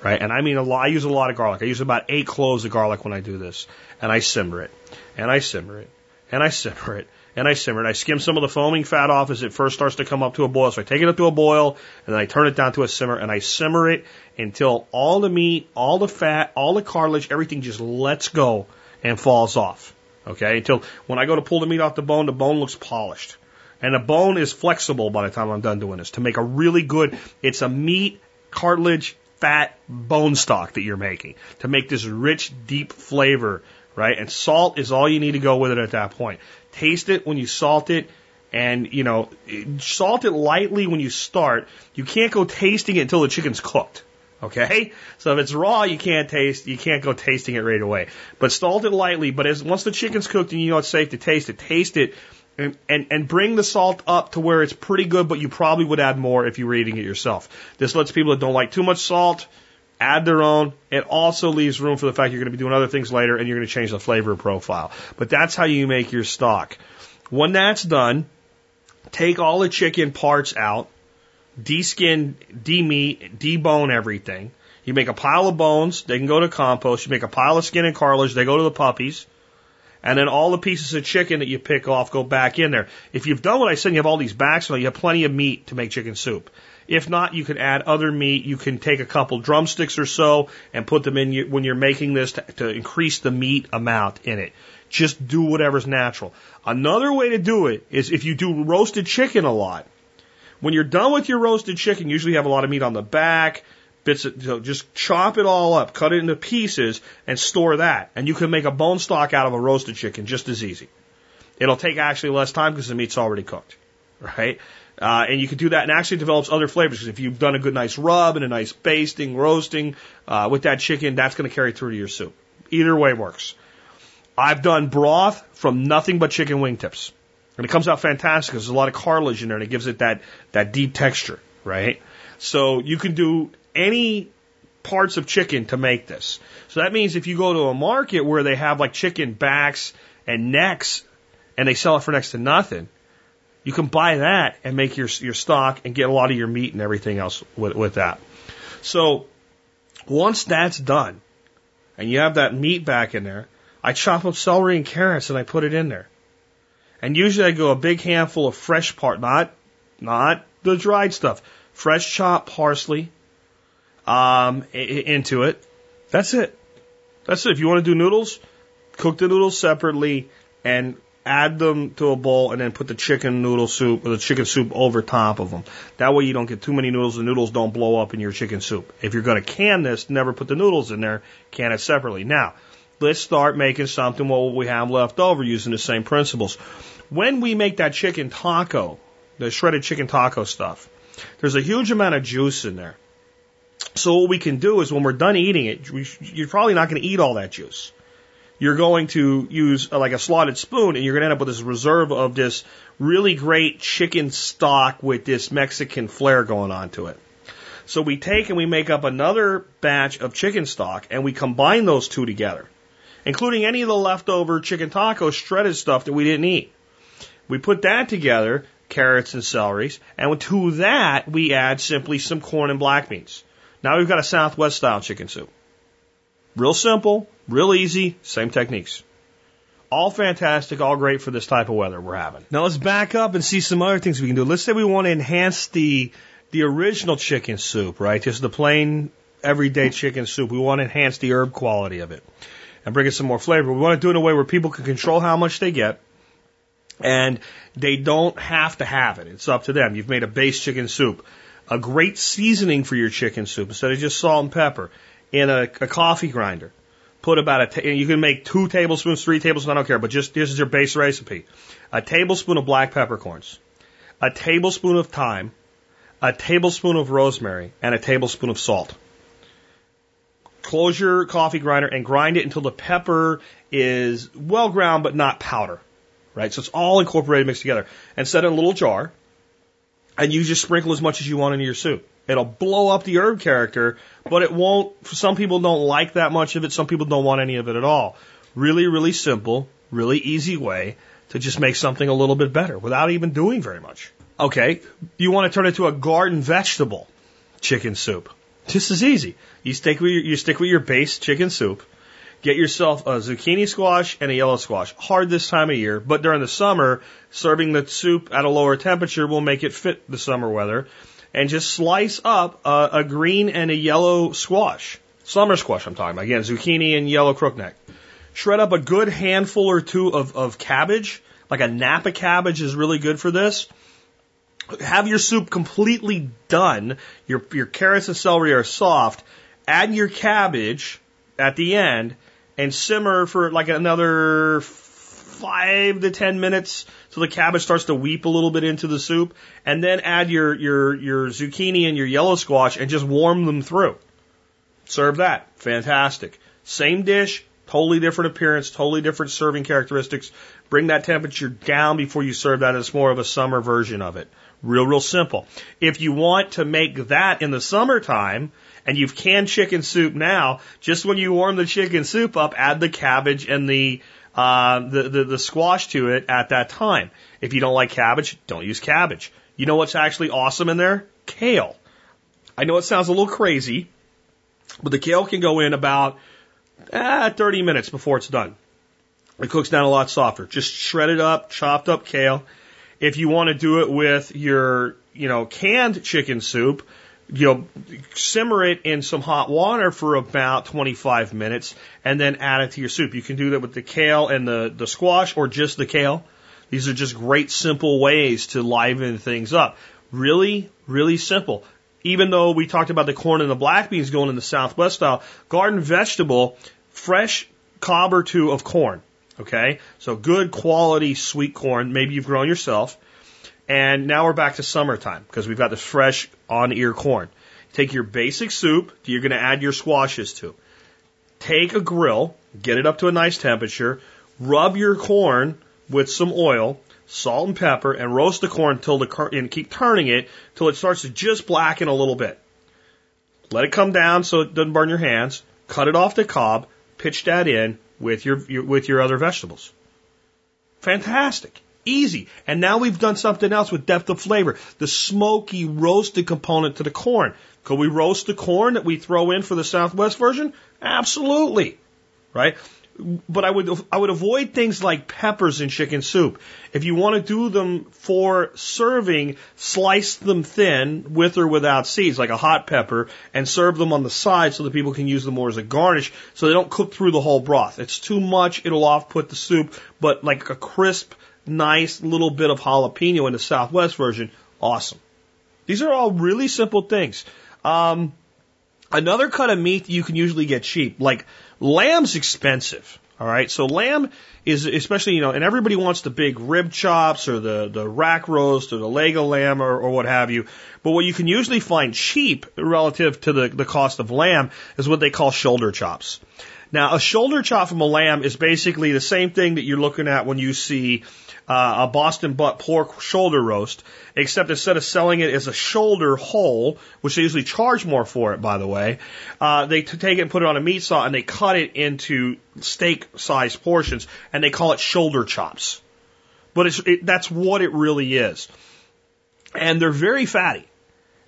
Right? And I mean a lot, I use a lot of garlic. I use about eight cloves of garlic when I do this. And I simmer it. And I simmer it. And I simmer it. And I simmer it. I skim some of the foaming fat off as it first starts to come up to a boil. So I take it up to a boil and then I turn it down to a simmer and I simmer it until all the meat, all the fat, all the cartilage, everything just lets go and falls off. Okay? Until when I go to pull the meat off the bone, the bone looks polished. And the bone is flexible by the time I'm done doing this to make a really good, it's a meat, cartilage, fat bone stock that you're making to make this rich, deep flavor, right? And salt is all you need to go with it at that point. Taste it when you salt it and, you know, salt it lightly when you start. You can't go tasting it until the chicken's cooked. Okay? So if it's raw, you can't taste, you can't go tasting it right away. But salt it lightly, but as, once the chicken's cooked and you know it's safe to taste it, taste it and, and, and bring the salt up to where it's pretty good, but you probably would add more if you were eating it yourself. This lets people that don't like too much salt add their own. It also leaves room for the fact you're going to be doing other things later and you're going to change the flavor profile. But that's how you make your stock. When that's done, take all the chicken parts out, de-skin, de-meat, debone everything. You make a pile of bones, they can go to compost. You make a pile of skin and cartilage, they go to the puppies and then all the pieces of chicken that you pick off go back in there. If you've done what I said, you have all these backs, you have plenty of meat to make chicken soup. If not, you can add other meat. You can take a couple drumsticks or so and put them in when you're making this to, to increase the meat amount in it. Just do whatever's natural. Another way to do it is if you do roasted chicken a lot. When you're done with your roasted chicken, you usually you have a lot of meat on the back, bits of, so just chop it all up, cut it into pieces, and store that. And you can make a bone stock out of a roasted chicken just as easy. It'll take actually less time because the meat's already cooked, right? Uh, and you can do that and actually develops other flavors. Because if you've done a good nice rub and a nice basting, roasting uh, with that chicken, that's going to carry through to your soup. Either way works. I've done broth from nothing but chicken wingtips. And it comes out fantastic because there's a lot of cartilage in there and it gives it that, that deep texture, right? So you can do any parts of chicken to make this. So that means if you go to a market where they have like chicken backs and necks and they sell it for next to nothing, you can buy that and make your your stock and get a lot of your meat and everything else with, with that. So once that's done and you have that meat back in there, I chop up celery and carrots and I put it in there. And usually I go a big handful of fresh part, not not the dried stuff, fresh chopped parsley, um, into it. That's it. That's it. If you want to do noodles, cook the noodles separately and add them to a bowl and then put the chicken noodle soup or the chicken soup over top of them. That way you don't get too many noodles. The noodles don't blow up in your chicken soup. If you're going to can this, never put the noodles in there. Can it separately. Now, let's start making something what we have left over using the same principles. When we make that chicken taco, the shredded chicken taco stuff, there's a huge amount of juice in there. So what we can do is when we're done eating it, we, you're probably not going to eat all that juice. You're going to use uh, like a slotted spoon and you're going to end up with this reserve of this really great chicken stock with this Mexican flair going on to it. So we take and we make up another batch of chicken stock and we combine those two together, including any of the leftover chicken taco shredded stuff that we didn't eat. We put that together, carrots and celeries, and to that we add simply some corn and black beans. Now we've got a Southwest style chicken soup. Real simple, real easy, same techniques. All fantastic, all great for this type of weather we're having. Now let's back up and see some other things we can do. Let's say we want to enhance the the original chicken soup, right? Just the plain everyday chicken soup. We want to enhance the herb quality of it and bring it some more flavor. We want to do it in a way where people can control how much they get and they don't have to have it. It's up to them. You've made a base chicken soup a great seasoning for your chicken soup instead of just salt and pepper in a, a coffee grinder. Put about a, ta- you can make two tablespoons, three tablespoons, I don't care, but just this is your base recipe. A tablespoon of black peppercorns, a tablespoon of thyme, a tablespoon of rosemary, and a tablespoon of salt. Close your coffee grinder and grind it until the pepper is well ground but not powder. Right? So it's all incorporated mixed together. And set in a little jar and you just sprinkle as much as you want into your soup. It'll blow up the herb character, but it won't. Some people don't like that much of it. Some people don't want any of it at all. Really, really simple, really easy way to just make something a little bit better without even doing very much. Okay, you want to turn it to a garden vegetable chicken soup. This is easy. You stick with your, you stick with your base chicken soup. Get yourself a zucchini squash and a yellow squash. Hard this time of year, but during the summer, serving the soup at a lower temperature will make it fit the summer weather. And just slice up a, a green and a yellow squash. Summer squash I'm talking about. Again, zucchini and yellow crookneck. Shred up a good handful or two of, of cabbage. Like a Napa cabbage is really good for this have your soup completely done. Your your carrots and celery are soft. Add your cabbage at the end and simmer for like another five to ten minutes so the cabbage starts to weep a little bit into the soup. And then add your your your zucchini and your yellow squash and just warm them through. Serve that. Fantastic. Same dish, totally different appearance, totally different serving characteristics. Bring that temperature down before you serve that. It's more of a summer version of it. Real, real simple. If you want to make that in the summertime, and you've canned chicken soup now, just when you warm the chicken soup up, add the cabbage and the, uh, the, the, the squash to it at that time. If you don't like cabbage, don't use cabbage. You know what's actually awesome in there? Kale. I know it sounds a little crazy, but the kale can go in about eh, 30 minutes before it's done. It cooks down a lot softer. Just shred it up, chopped up kale. If you want to do it with your, you know, canned chicken soup, you know, simmer it in some hot water for about 25 minutes and then add it to your soup. You can do that with the kale and the, the squash or just the kale. These are just great simple ways to liven things up. Really, really simple. Even though we talked about the corn and the black beans going in the Southwest style, garden vegetable, fresh cob or two of corn Okay, so good quality sweet corn, maybe you've grown yourself. And now we're back to summertime because we've got the fresh on ear corn. Take your basic soup that you're going to add your squashes to. Take a grill, get it up to a nice temperature, rub your corn with some oil, salt and pepper, and roast the corn until the and keep turning it till it starts to just blacken a little bit. Let it come down so it doesn't burn your hands. Cut it off the cob, pitch that in, with your, your with your other vegetables. Fantastic. Easy. And now we've done something else with depth of flavor. The smoky roasted component to the corn. Could we roast the corn that we throw in for the Southwest version? Absolutely. Right? but I would I would avoid things like peppers in chicken soup. If you want to do them for serving, slice them thin with or without seeds, like a hot pepper, and serve them on the side so that people can use them more as a garnish, so they don't cook through the whole broth. It's too much; it'll off-put the soup. But like a crisp, nice little bit of jalapeno in the Southwest version, awesome. These are all really simple things. Um, another cut of meat you can usually get cheap, like Lamb's expensive. All right. So lamb is especially, you know, and everybody wants the big rib chops or the, the rack roast or the leg of lamb or, or what have you. But what you can usually find cheap relative to the, the cost of lamb is what they call shoulder chops. Now, a shoulder chop from a lamb is basically the same thing that you're looking at when you see uh, a Boston butt pork shoulder roast, except instead of selling it as a shoulder whole, which they usually charge more for it, by the way, uh, they take it and put it on a meat saw and they cut it into steak-sized portions, and they call it shoulder chops. But it's, it, that's what it really is. And they're very fatty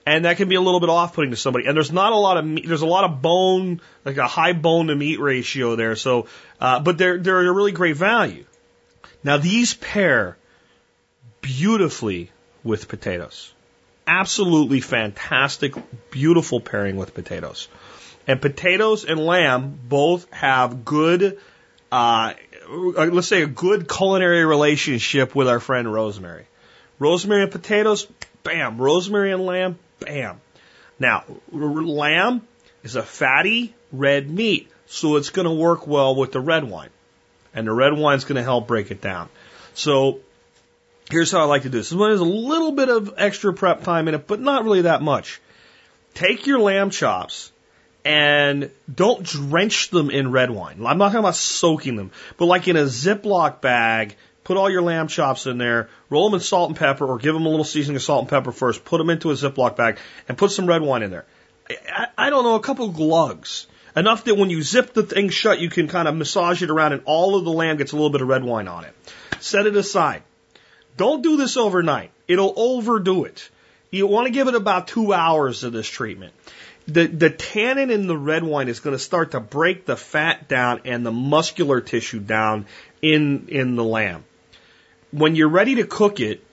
and that can be a little bit off-putting to somebody. And there's not a lot of meat, there's a lot of bone, like a high bone to meat ratio there. So, uh, but they're they're a really great value. Now these pair beautifully with potatoes. Absolutely fantastic, beautiful pairing with potatoes. And potatoes and lamb both have good, uh, let's say a good culinary relationship with our friend rosemary. Rosemary and potatoes, bam. Rosemary and lamb, bam. Now, lamb is a fatty red meat, so it's going to work well with the red wine. And the red wine's going to help break it down. So, here's how I like to do this. This one has a little bit of extra prep time in it, but not really that much. Take your lamb chops and don't drench them in red wine. I'm not talking about soaking them, but like in a Ziploc bag, put all your lamb chops in there, roll them in salt and pepper, or give them a little seasoning of salt and pepper first, put them into a Ziploc bag, and put some red wine in there. I, I don't know, a couple glugs. Enough that when you zip the thing shut, you can kind of massage it around and all of the lamb gets a little bit of red wine on it. Set it aside. Don't do this overnight. It'll overdo it. You want to give it about two hours of this treatment. The, the tannin in the red wine is going to start to break the fat down and the muscular tissue down in, in the lamb. When you're ready to cook it,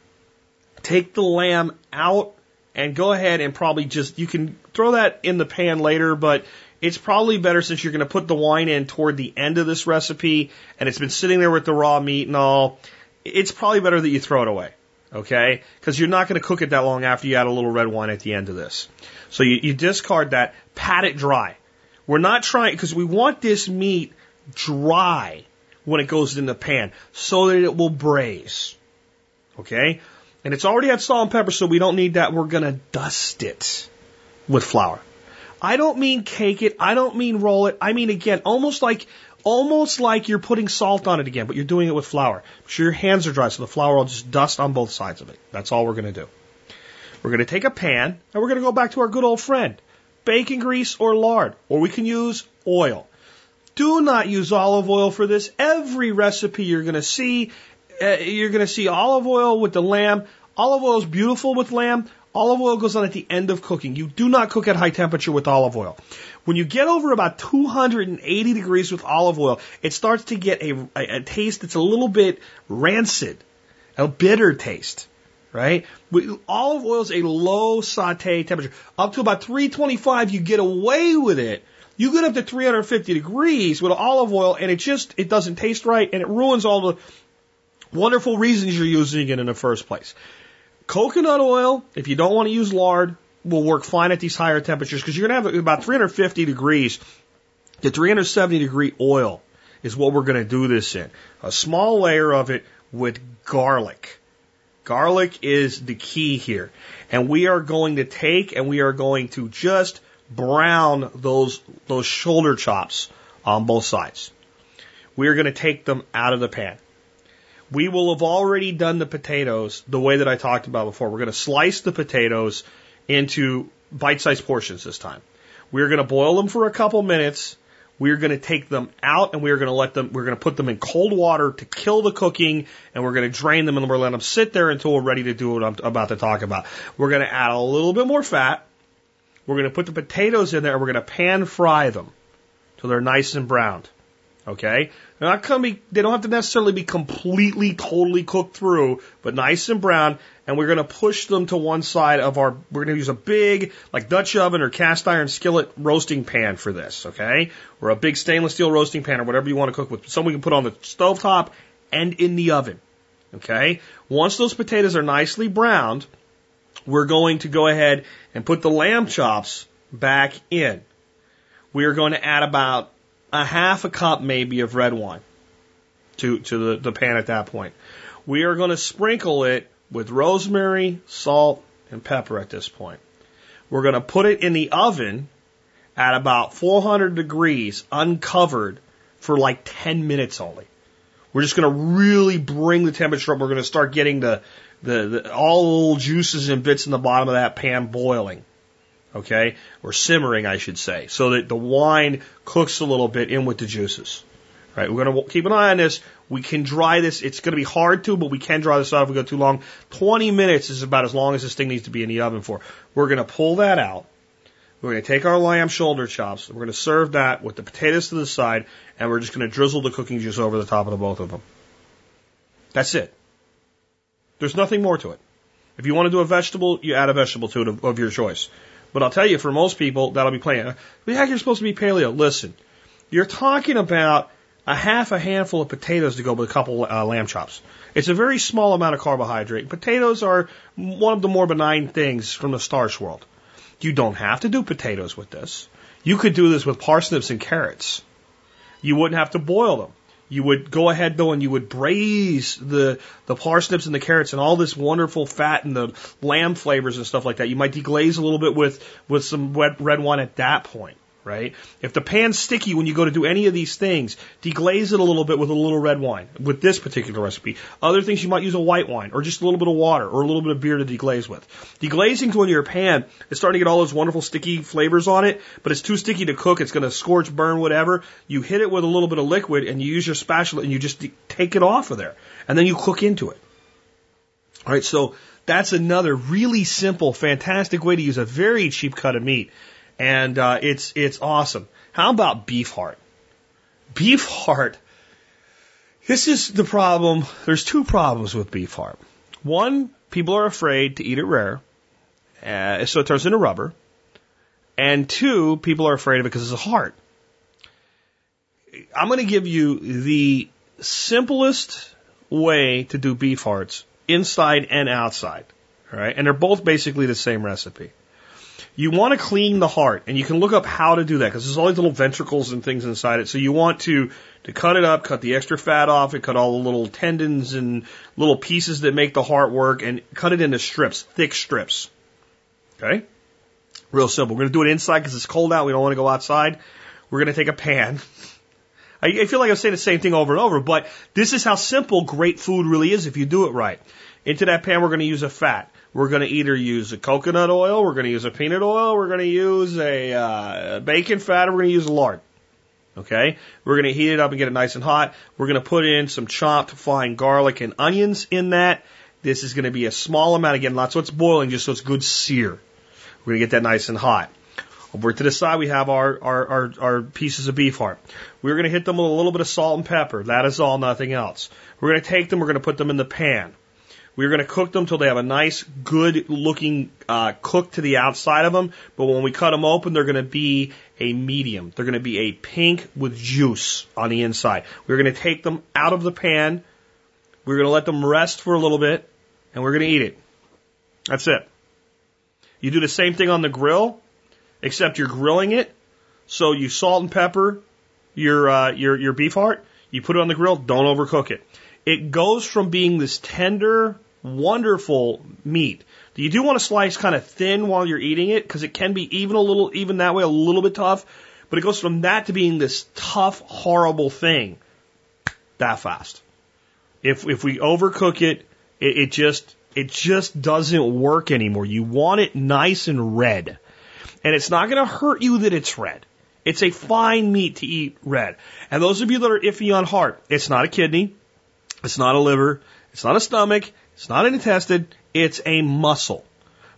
take the lamb out and go ahead and probably just, you can throw that in the pan later, but it's probably better since you're going to put the wine in toward the end of this recipe and it's been sitting there with the raw meat and all. It's probably better that you throw it away. Okay? Because you're not going to cook it that long after you add a little red wine at the end of this. So you, you discard that, pat it dry. We're not trying, because we want this meat dry when it goes in the pan so that it will braise. Okay? And it's already had salt and pepper, so we don't need that. We're going to dust it with flour. I don't mean cake it. I don't mean roll it. I mean, again, almost like, almost like you're putting salt on it again, but you're doing it with flour. Make sure your hands are dry so the flour will just dust on both sides of it. That's all we're going to do. We're going to take a pan and we're going to go back to our good old friend. Bacon grease or lard, or we can use oil. Do not use olive oil for this. Every recipe you're going to see, uh, you're going to see olive oil with the lamb. Olive oil is beautiful with lamb. Olive oil goes on at the end of cooking. You do not cook at high temperature with olive oil. When you get over about 280 degrees with olive oil, it starts to get a, a, a taste that's a little bit rancid, a bitter taste, right? Olive oil is a low saute temperature. Up to about 325, you get away with it. You get up to 350 degrees with olive oil and it just, it doesn't taste right and it ruins all the wonderful reasons you're using it in the first place. Coconut oil, if you don't want to use lard, will work fine at these higher temperatures because you're going to have about 350 degrees to 370 degree oil is what we're going to do this in. A small layer of it with garlic. Garlic is the key here. And we are going to take and we are going to just brown those, those shoulder chops on both sides. We are going to take them out of the pan. We will have already done the potatoes the way that I talked about before. We're going to slice the potatoes into bite sized portions this time. We're going to boil them for a couple minutes. We're going to take them out and we're going to let them, we're going to put them in cold water to kill the cooking and we're going to drain them and we're going to let them sit there until we're ready to do what I'm about to talk about. We're going to add a little bit more fat. We're going to put the potatoes in there and we're going to pan fry them till they're nice and browned. Okay? They're not be, they don't have to necessarily be completely, totally cooked through, but nice and brown. And we're going to push them to one side of our, we're going to use a big, like Dutch oven or cast iron skillet roasting pan for this, okay? Or a big stainless steel roasting pan or whatever you want to cook with. Some we can put on the stove top and in the oven, okay? Once those potatoes are nicely browned, we're going to go ahead and put the lamb chops back in. We are going to add about a half a cup maybe of red wine to, to the, the pan at that point. We are going to sprinkle it with rosemary, salt, and pepper at this point. We're going to put it in the oven at about 400 degrees, uncovered, for like 10 minutes only. We're just going to really bring the temperature up. We're going to start getting the, the, the all the little juices and bits in the bottom of that pan boiling okay, or simmering, I should say, so that the wine cooks a little bit in with the juices. Right, we're going to keep an eye on this. We can dry this. It's going to be hard to, but we can dry this out if we go too long. 20 minutes is about as long as this thing needs to be in the oven for. We're going to pull that out. We're going to take our lamb shoulder chops. We're going to serve that with the potatoes to the side, and we're just going to drizzle the cooking juice over the top of the both of them. That's it. There's nothing more to it. If you want to do a vegetable, you add a vegetable to it of, of your choice. But I'll tell you, for most people, that'll be plain. The heck, you're supposed to be paleo. Listen, you're talking about a half a handful of potatoes to go with a couple uh, lamb chops. It's a very small amount of carbohydrate. Potatoes are one of the more benign things from the starch world. You don't have to do potatoes with this. You could do this with parsnips and carrots. You wouldn't have to boil them. You would go ahead though and you would braise the, the parsnips and the carrots and all this wonderful fat and the lamb flavors and stuff like that. You might deglaze a little bit with, with some red, red wine at that point, right? If the pan's sticky when you go to do any of these things, deglaze it a little bit with a little red wine with this particular recipe. Other things you might use a white wine or just a little bit of water or a little bit of beer to deglaze with. Deglazing when your pan is starting to get all those wonderful sticky flavors on it, but it's too sticky to cook. It's going to scorch, burn, whatever. You hit it with a little bit of liquid and you use your spatula and you just take it off of there and then you cook into it. All right. So that's another really simple, fantastic way to use a very cheap cut of meat and uh, it's it's awesome. How about beef heart? Beef heart. This is the problem. There's two problems with beef heart. One, people are afraid to eat it rare, uh, so it turns into rubber. And two, people are afraid of it because it's a heart. I'm going to give you the simplest way to do beef hearts inside and outside. All right, and they're both basically the same recipe. You want to clean the heart, and you can look up how to do that because there's all these little ventricles and things inside it. So you want to to cut it up, cut the extra fat off, and cut all the little tendons and little pieces that make the heart work, and cut it into strips, thick strips. Okay, real simple. We're going to do it inside because it's cold out. We don't want to go outside. We're going to take a pan. I, I feel like I'm saying the same thing over and over, but this is how simple great food really is if you do it right. Into that pan, we're going to use a fat. We're going to either use a coconut oil, we're going to use a peanut oil, we're going to use a uh, bacon fat, or we're going to use lard. Okay? We're going to heat it up and get it nice and hot. We're going to put in some chopped fine garlic and onions in that. This is going to be a small amount again, not so it's boiling, just so it's good sear. We're going to get that nice and hot. Over to the side, we have our, our, our, our pieces of beef heart. We're going to hit them with a little bit of salt and pepper. That is all, nothing else. We're going to take them, we're going to put them in the pan. We're going to cook them till they have a nice, good looking uh, cook to the outside of them. But when we cut them open, they're going to be a medium. They're going to be a pink with juice on the inside. We're going to take them out of the pan. We're going to let them rest for a little bit, and we're going to eat it. That's it. You do the same thing on the grill, except you're grilling it. So you salt and pepper your uh, your your beef heart. You put it on the grill. Don't overcook it. It goes from being this tender, wonderful meat. You do want to slice kind of thin while you're eating it because it can be even a little, even that way, a little bit tough. But it goes from that to being this tough, horrible thing that fast. If if we overcook it, it, it just it just doesn't work anymore. You want it nice and red, and it's not going to hurt you that it's red. It's a fine meat to eat red. And those of you that are iffy on heart, it's not a kidney, it's not a liver, it's not a stomach, it's not an intestine, it's a muscle.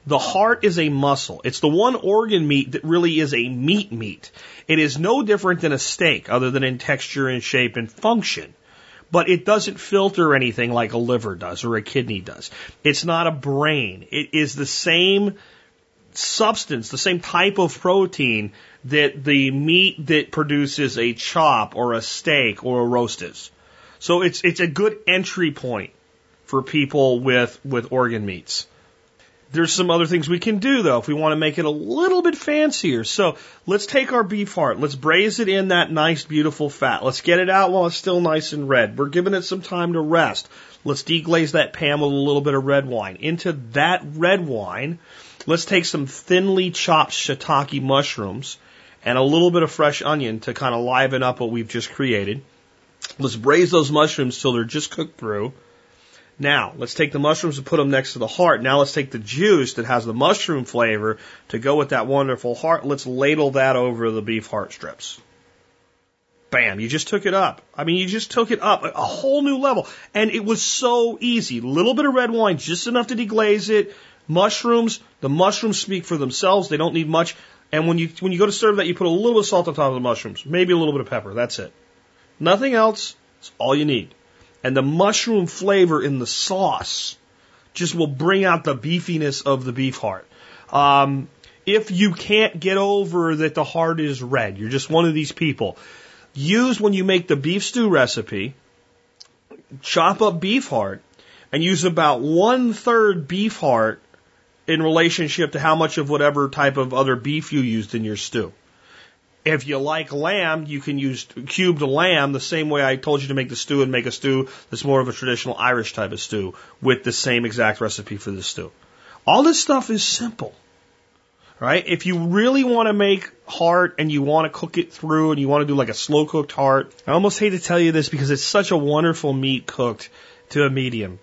The heart is a muscle. It's the one organ meat that really is a meat meat. It is no different than a steak other than in texture and shape and function. But it doesn't filter anything like a liver does or a kidney does. It's not a brain. It is the same substance, the same type of protein that the meat that produces a chop or a steak or a roast is. So it's, it's a good entry point for people with, with organ meats. There's some other things we can do though if we want to make it a little bit fancier. So let's take our beef heart, let's braise it in that nice, beautiful fat. Let's get it out while it's still nice and red. We're giving it some time to rest. Let's deglaze that pan with a little bit of red wine. Into that red wine, let's take some thinly chopped shiitake mushrooms and a little bit of fresh onion to kind of liven up what we've just created. Let's braise those mushrooms till they're just cooked through. Now, let's take the mushrooms and put them next to the heart. Now let's take the juice that has the mushroom flavor to go with that wonderful heart. Let's ladle that over the beef heart strips. Bam, you just took it up. I mean, you just took it up a whole new level. And it was so easy. Little bit of red wine, just enough to deglaze it. Mushrooms, the mushrooms speak for themselves. They don't need much. And when you, when you go to serve that, you put a little bit of salt on top of the mushrooms. Maybe a little bit of pepper. That's it. Nothing else. It's all you need. And the mushroom flavor in the sauce just will bring out the beefiness of the beef heart. Um, if you can't get over that the heart is red, you're just one of these people, use when you make the beef stew recipe, chop up beef heart and use about one third beef heart in relationship to how much of whatever type of other beef you used in your stew. If you like lamb, you can use cubed lamb the same way I told you to make the stew and make a stew that's more of a traditional Irish type of stew with the same exact recipe for the stew. All this stuff is simple. right? If you really want to make heart and you want to cook it through and you want to do like a slow cooked heart, I almost hate to tell you this because it's such a wonderful meat cooked to a medium.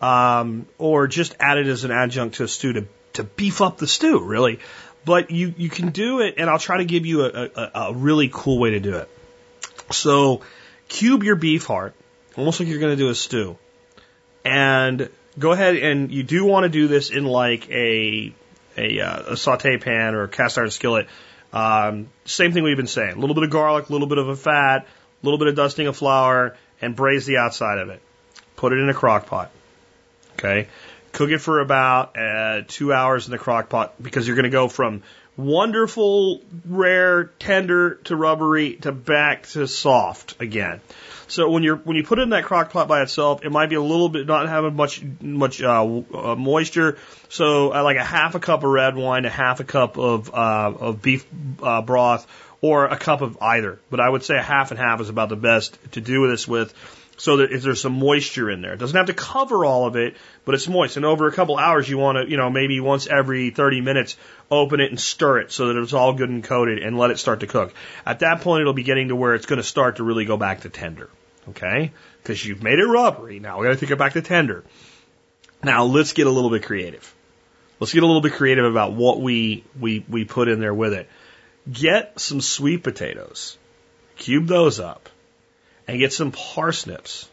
Um, or just add it as an adjunct to a stew to, to beef up the stew, really. But you, you can do it, and I'll try to give you a, a, a really cool way to do it. So, cube your beef heart, almost like you're going to do a stew. And go ahead and you do want to do this in like a a, uh, a saute pan or a cast iron skillet. Um, same thing we've been saying: a little bit of garlic, a little bit of a fat, a little bit of dusting of flour, and braise the outside of it. Put it in a crock pot. Okay, cook it for about uh, two hours in the crock pot because you're going to go from wonderful, rare, tender to rubbery to back to soft again. So when you're when you put it in that crock pot by itself, it might be a little bit not having much much uh, uh, moisture. So uh, like a half a cup of red wine, a half a cup of uh, of beef uh, broth, or a cup of either. But I would say a half and half is about the best to do this with. So that if there's some moisture in there, it doesn't have to cover all of it, but it's moist. And over a couple hours, you want to, you know, maybe once every 30 minutes, open it and stir it so that it's all good and coated and let it start to cook. At that point, it'll be getting to where it's going to start to really go back to tender. Okay? Because you've made it rubbery. Now we got to take it back to tender. Now let's get a little bit creative. Let's get a little bit creative about what we, we, we put in there with it. Get some sweet potatoes. Cube those up and get some parsnips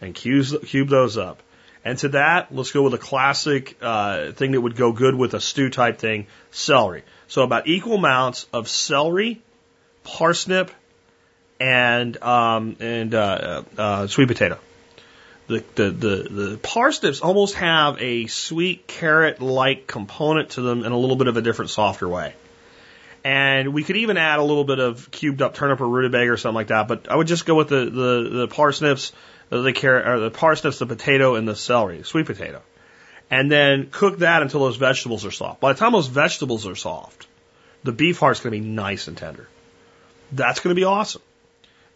and cube, cube those up. And to that, let's go with a classic uh, thing that would go good with a stew type thing celery. So, about equal amounts of celery, parsnip, and um, and uh, uh, sweet potato. The, the the the parsnips almost have a sweet carrot like component to them in a little bit of a different, softer way. And we could even add a little bit of cubed up turnip or rutabaga or something like that. But I would just go with the, the, the parsnips, the carrot, or the parsnips, the potato, and the celery, sweet potato. And then cook that until those vegetables are soft. By the time those vegetables are soft, the beef heart's going to be nice and tender. That's going to be awesome.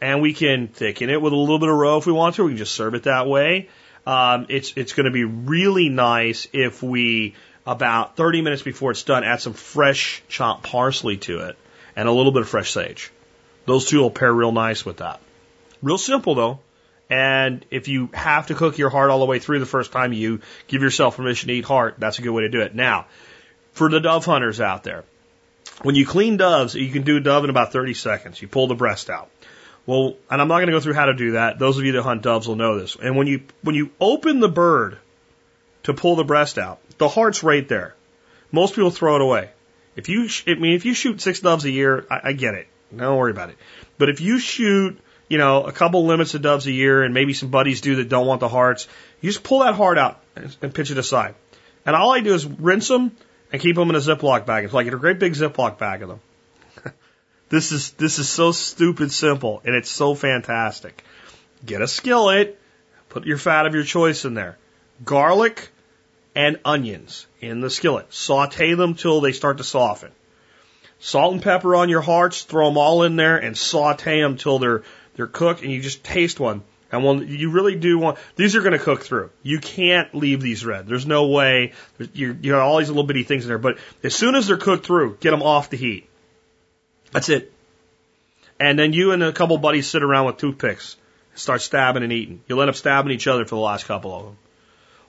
And we can thicken it with a little bit of roe if we want to. We can just serve it that way. Um, it's it's going to be really nice if we about 30 minutes before it's done, add some fresh chopped parsley to it and a little bit of fresh sage. Those two will pair real nice with that. Real simple though. And if you have to cook your heart all the way through the first time you give yourself permission to eat heart, that's a good way to do it. Now, for the dove hunters out there, when you clean doves, you can do a dove in about 30 seconds. You pull the breast out. Well, and I'm not going to go through how to do that. Those of you that hunt doves will know this. And when you, when you open the bird to pull the breast out, the heart's right there. Most people throw it away. If you, I mean, if you shoot six doves a year, I, I get it. Don't worry about it. But if you shoot, you know, a couple limits of doves a year and maybe some buddies do that don't want the hearts, you just pull that heart out and, and pitch it aside. And all I do is rinse them and keep them in a Ziploc bag. It's like get a great big Ziploc bag of them. this is, this is so stupid simple and it's so fantastic. Get a skillet, put your fat of your choice in there. Garlic, and onions in the skillet. Saute them till they start to soften. Salt and pepper on your hearts, throw them all in there and saute them till they're they're cooked and you just taste one. And when you really do want, these are going to cook through. You can't leave these red. There's no way. You you have all these little bitty things in there, but as soon as they're cooked through, get them off the heat. That's it. And then you and a couple buddies sit around with toothpicks, start stabbing and eating. You'll end up stabbing each other for the last couple of them.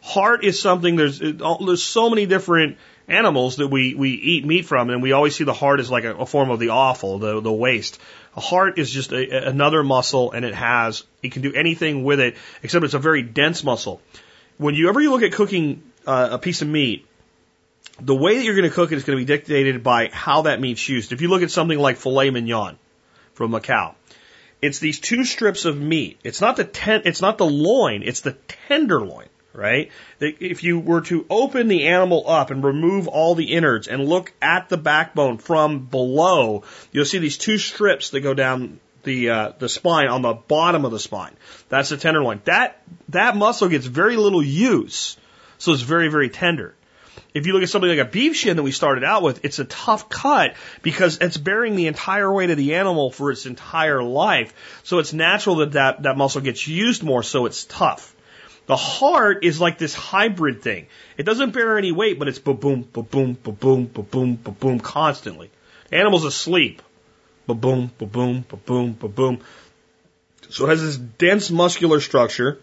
Heart is something there's there's so many different animals that we we eat meat from, and we always see the heart as like a, a form of the offal, the the waste. A heart is just a, another muscle, and it has it can do anything with it, except it's a very dense muscle. When you ever you look at cooking uh, a piece of meat, the way that you're going to cook it is going to be dictated by how that meat's used. If you look at something like filet mignon from a cow, it's these two strips of meat. It's not the ten, it's not the loin, it's the tenderloin right? If you were to open the animal up and remove all the innards and look at the backbone from below, you'll see these two strips that go down the uh, the spine on the bottom of the spine. That's the tenderloin. That that muscle gets very little use, so it's very very tender. If you look at something like a beef shin that we started out with, it's a tough cut because it's bearing the entire weight of the animal for its entire life. So it's natural that that, that muscle gets used more, so it's tough. The heart is like this hybrid thing. It doesn't bear any weight, but it's ba boom, ba boom, ba boom, ba boom, ba boom constantly. Animal's asleep. Ba boom, ba boom, ba boom, ba boom. So it has this dense muscular structure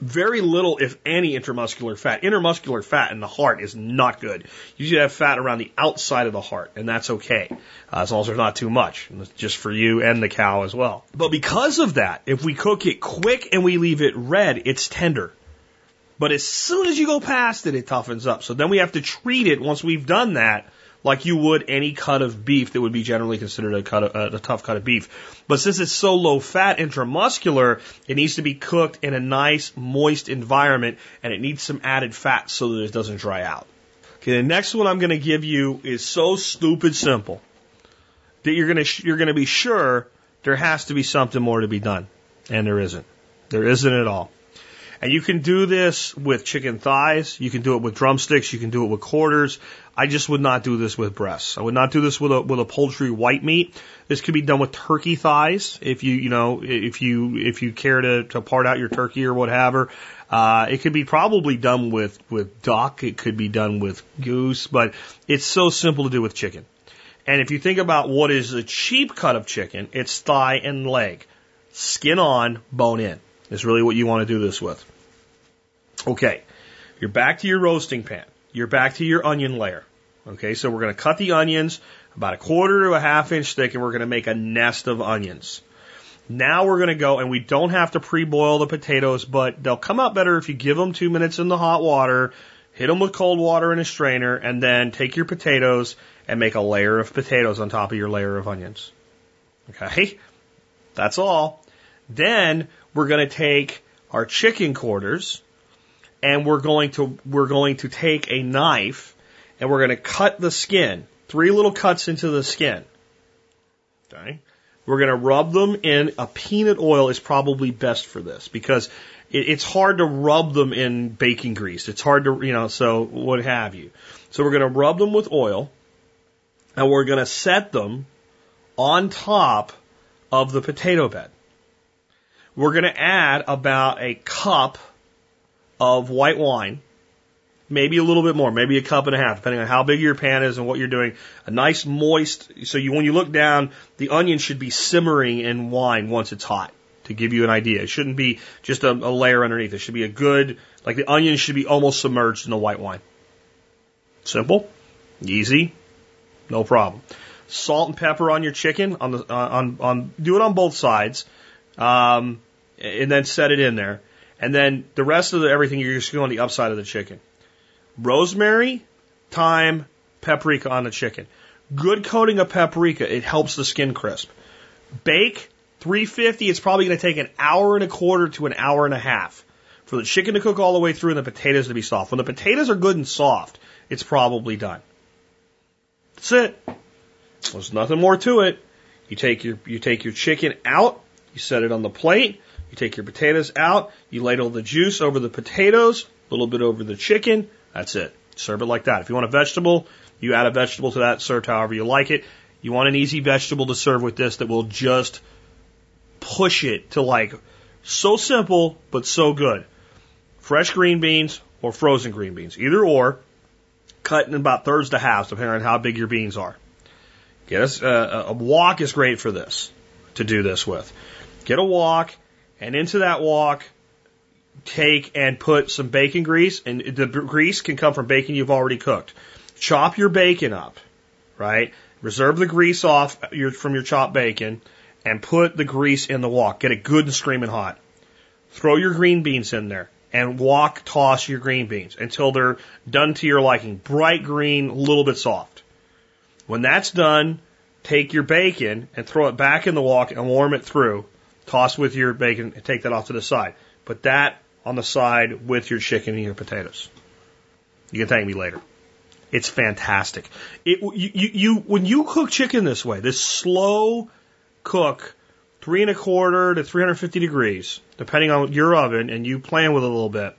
very little, if any, intermuscular fat. Intermuscular fat in the heart is not good. You should have fat around the outside of the heart, and that's okay, uh, as long as there's not too much, just for you and the cow as well. But because of that, if we cook it quick and we leave it red, it's tender. But as soon as you go past it, it toughens up. So then we have to treat it once we've done that like you would any cut of beef that would be generally considered a cut of, uh, a tough cut of beef. But since it's so low fat intramuscular, it needs to be cooked in a nice moist environment and it needs some added fat so that it doesn't dry out. Okay, the next one I'm going to give you is so stupid simple that you're going to you're going to be sure there has to be something more to be done, and there isn't. There isn't at all. And you can do this with chicken thighs. You can do it with drumsticks. You can do it with quarters. I just would not do this with breasts. I would not do this with a with a poultry white meat. This could be done with turkey thighs if you you know if you if you care to to part out your turkey or whatever. Uh, it could be probably done with with duck. It could be done with goose, but it's so simple to do with chicken. And if you think about what is a cheap cut of chicken, it's thigh and leg, skin on, bone in. Is really what you want to do this with. Okay, you're back to your roasting pan. You're back to your onion layer. Okay, so we're going to cut the onions about a quarter to a half inch thick and we're going to make a nest of onions. Now we're going to go and we don't have to pre-boil the potatoes, but they'll come out better if you give them two minutes in the hot water, hit them with cold water in a strainer, and then take your potatoes and make a layer of potatoes on top of your layer of onions. Okay, that's all. Then we're going to take our chicken quarters and we're going to we're going to take a knife and we're going to cut the skin, three little cuts into the skin. Okay? We're going to rub them in a peanut oil is probably best for this because it, it's hard to rub them in baking grease. It's hard to, you know, so what have you. So we're going to rub them with oil and we're going to set them on top of the potato bed. We're going to add about a cup of white wine, maybe a little bit more, maybe a cup and a half, depending on how big your pan is and what you're doing. A nice moist, so you, when you look down, the onion should be simmering in wine once it's hot to give you an idea. It shouldn't be just a, a layer underneath. It should be a good, like the onion should be almost submerged in the white wine. Simple, easy, no problem. Salt and pepper on your chicken on the on on do it on both sides, um, and then set it in there. And then the rest of the, everything you're just going on the upside of the chicken. Rosemary, thyme, paprika on the chicken. Good coating of paprika, it helps the skin crisp. Bake 350, it's probably going to take an hour and a quarter to an hour and a half for the chicken to cook all the way through and the potatoes to be soft. When the potatoes are good and soft, it's probably done. That's it. There's nothing more to it. You take your you take your chicken out, you set it on the plate, you take your potatoes out, you ladle the juice over the potatoes, a little bit over the chicken. That's it. Serve it like that. If you want a vegetable, you add a vegetable to that, served however you like it. You want an easy vegetable to serve with this that will just push it to like so simple, but so good. Fresh green beans or frozen green beans, either or, cut in about thirds to halves, depending on how big your beans are. Get us uh, a wok is great for this to do this with. Get a wok, and into that wok, take and put some bacon grease, and the grease can come from bacon you've already cooked. Chop your bacon up, right? Reserve the grease off your, from your chopped bacon and put the grease in the wok. Get it good and screaming hot. Throw your green beans in there and wok toss your green beans until they're done to your liking. Bright green, a little bit soft. When that's done, take your bacon and throw it back in the wok and warm it through Toss with your bacon and take that off to the side. Put that on the side with your chicken and your potatoes. You can thank me later. It's fantastic. It, you, you, you, when you cook chicken this way, this slow cook, three and a quarter to 350 degrees, depending on your oven, and you plan with it a little bit,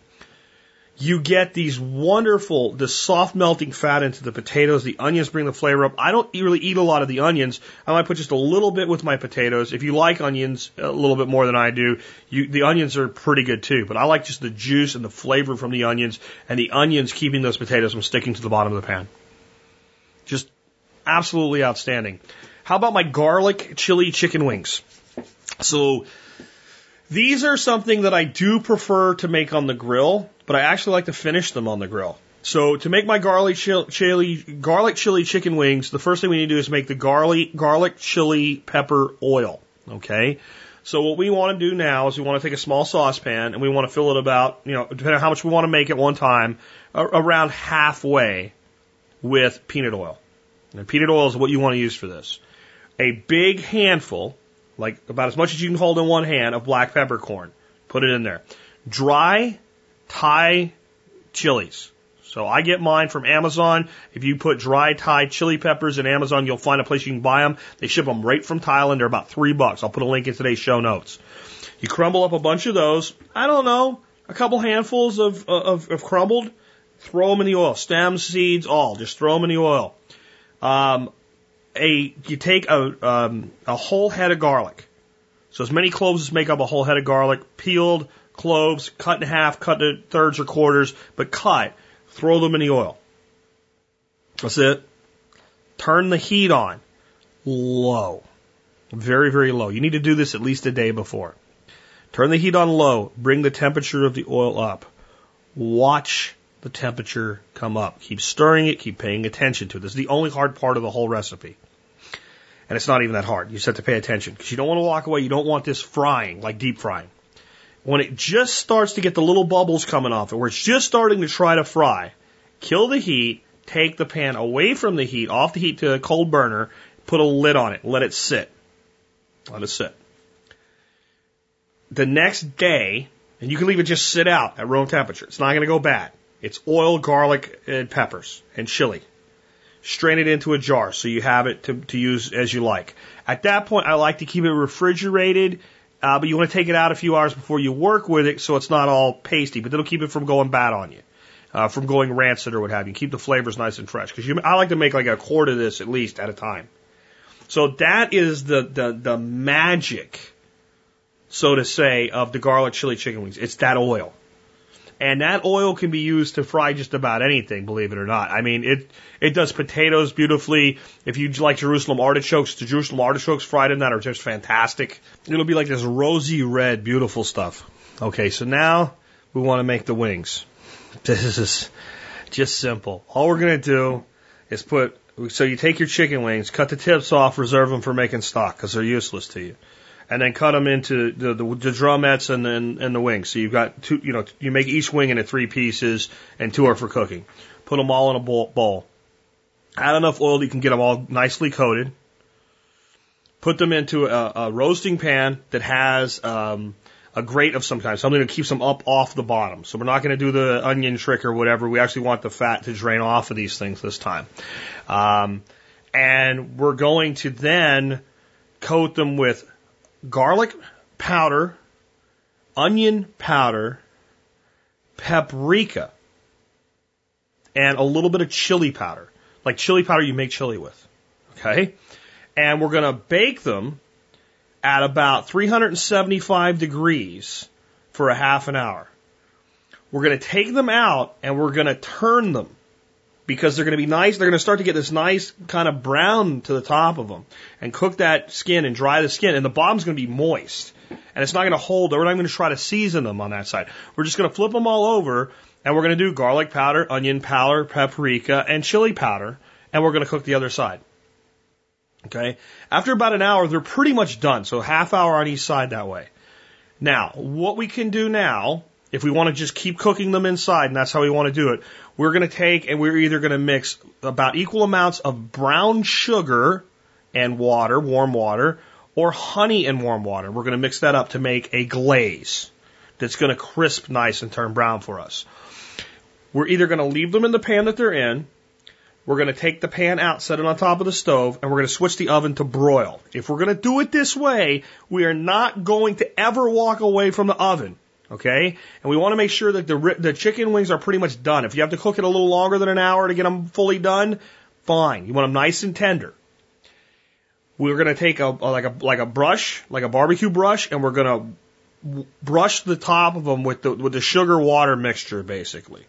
you get these wonderful, the soft melting fat into the potatoes. The onions bring the flavor up. I don't really eat a lot of the onions. I might put just a little bit with my potatoes. If you like onions a little bit more than I do, you, the onions are pretty good too. But I like just the juice and the flavor from the onions and the onions keeping those potatoes from sticking to the bottom of the pan. Just absolutely outstanding. How about my garlic chili chicken wings? So these are something that I do prefer to make on the grill, but I actually like to finish them on the grill. So to make my garlic chili, garlic chili chicken wings, the first thing we need to do is make the garlic garlic chili pepper oil. Okay. So what we want to do now is we want to take a small saucepan and we want to fill it about, you know, depending on how much we want to make at one time, around halfway with peanut oil. And peanut oil is what you want to use for this. A big handful like about as much as you can hold in one hand of black peppercorn. Put it in there. Dry Thai chilies. So I get mine from Amazon. If you put dry Thai chili peppers in Amazon, you'll find a place you can buy them. They ship them right from Thailand. They're about three bucks. I'll put a link in today's show notes. You crumble up a bunch of those. I don't know, a couple handfuls of, of, of crumbled. Throw them in the oil. Stems, seeds, all. Just throw them in the oil. Um, a you take a um, a whole head of garlic. So as many cloves as make up a whole head of garlic, peeled cloves, cut in half, cut to thirds or quarters, but cut. Throw them in the oil. That's it. Turn the heat on low. Very, very low. You need to do this at least a day before. Turn the heat on low. Bring the temperature of the oil up. Watch the temperature come up. Keep stirring it, keep paying attention to it. This is the only hard part of the whole recipe. And it's not even that hard. You just have to pay attention because you don't want to walk away. You don't want this frying, like deep frying. When it just starts to get the little bubbles coming off it, where it's just starting to try to fry, kill the heat, take the pan away from the heat, off the heat to a cold burner, put a lid on it, let it sit. Let it sit. The next day, and you can leave it just sit out at room temperature. It's not going to go bad. It's oil, garlic, and peppers, and chili. Strain it into a jar so you have it to, to use as you like. At that point, I like to keep it refrigerated, uh, but you want to take it out a few hours before you work with it so it's not all pasty, but it'll keep it from going bad on you. Uh, from going rancid or what have you. Keep the flavors nice and fresh. Because I like to make like a quart of this at least at a time. So that is the, the, the magic, so to say, of the garlic chili chicken wings. It's that oil. And that oil can be used to fry just about anything, believe it or not. I mean, it, it does potatoes beautifully. If you like Jerusalem artichokes, the Jerusalem artichokes fried in that are just fantastic. It'll be like this rosy red, beautiful stuff. Okay, so now we want to make the wings. This is just simple. All we're going to do is put, so you take your chicken wings, cut the tips off, reserve them for making stock because they're useless to you and then cut them into the, the, the drumettes and then and the wings. So you've got two, you know, you make each wing into three pieces, and two are for cooking. Put them all in a bowl. bowl. Add enough oil that you can get them all nicely coated. Put them into a, a roasting pan that has um, a grate of some kind, something that keeps them up off the bottom. So we're not going to do the onion trick or whatever. We actually want the fat to drain off of these things this time. Um, and we're going to then coat them with garlic powder, onion powder, paprika, and a little bit of chili powder. Like chili powder you make chili with. Okay? And we're going to bake them at about 375 degrees for a half an hour. We're going to take them out and we're going to turn them because they're going to be nice. They're going to start to get this nice kind of brown to the top of them and cook that skin and dry the skin. And the bottom's going to be moist and it's not going to hold. We're not going to try to season them on that side. We're just going to flip them all over and we're going to do garlic powder, onion powder, paprika, and chili powder. And we're going to cook the other side. Okay. After about an hour, they're pretty much done. So half hour on each side that way. Now, what we can do now, if we want to just keep cooking them inside, and that's how we want to do it, we're going to take and we're either going to mix about equal amounts of brown sugar and water, warm water, or honey and warm water. We're going to mix that up to make a glaze that's going to crisp nice and turn brown for us. We're either going to leave them in the pan that they're in, we're going to take the pan out, set it on top of the stove, and we're going to switch the oven to broil. If we're going to do it this way, we are not going to ever walk away from the oven. Okay? And we want to make sure that the, the chicken wings are pretty much done. If you have to cook it a little longer than an hour to get them fully done, fine. You want them nice and tender. We're going to take a, like a, like a brush, like a barbecue brush, and we're going to brush the top of them with the, with the sugar water mixture, basically.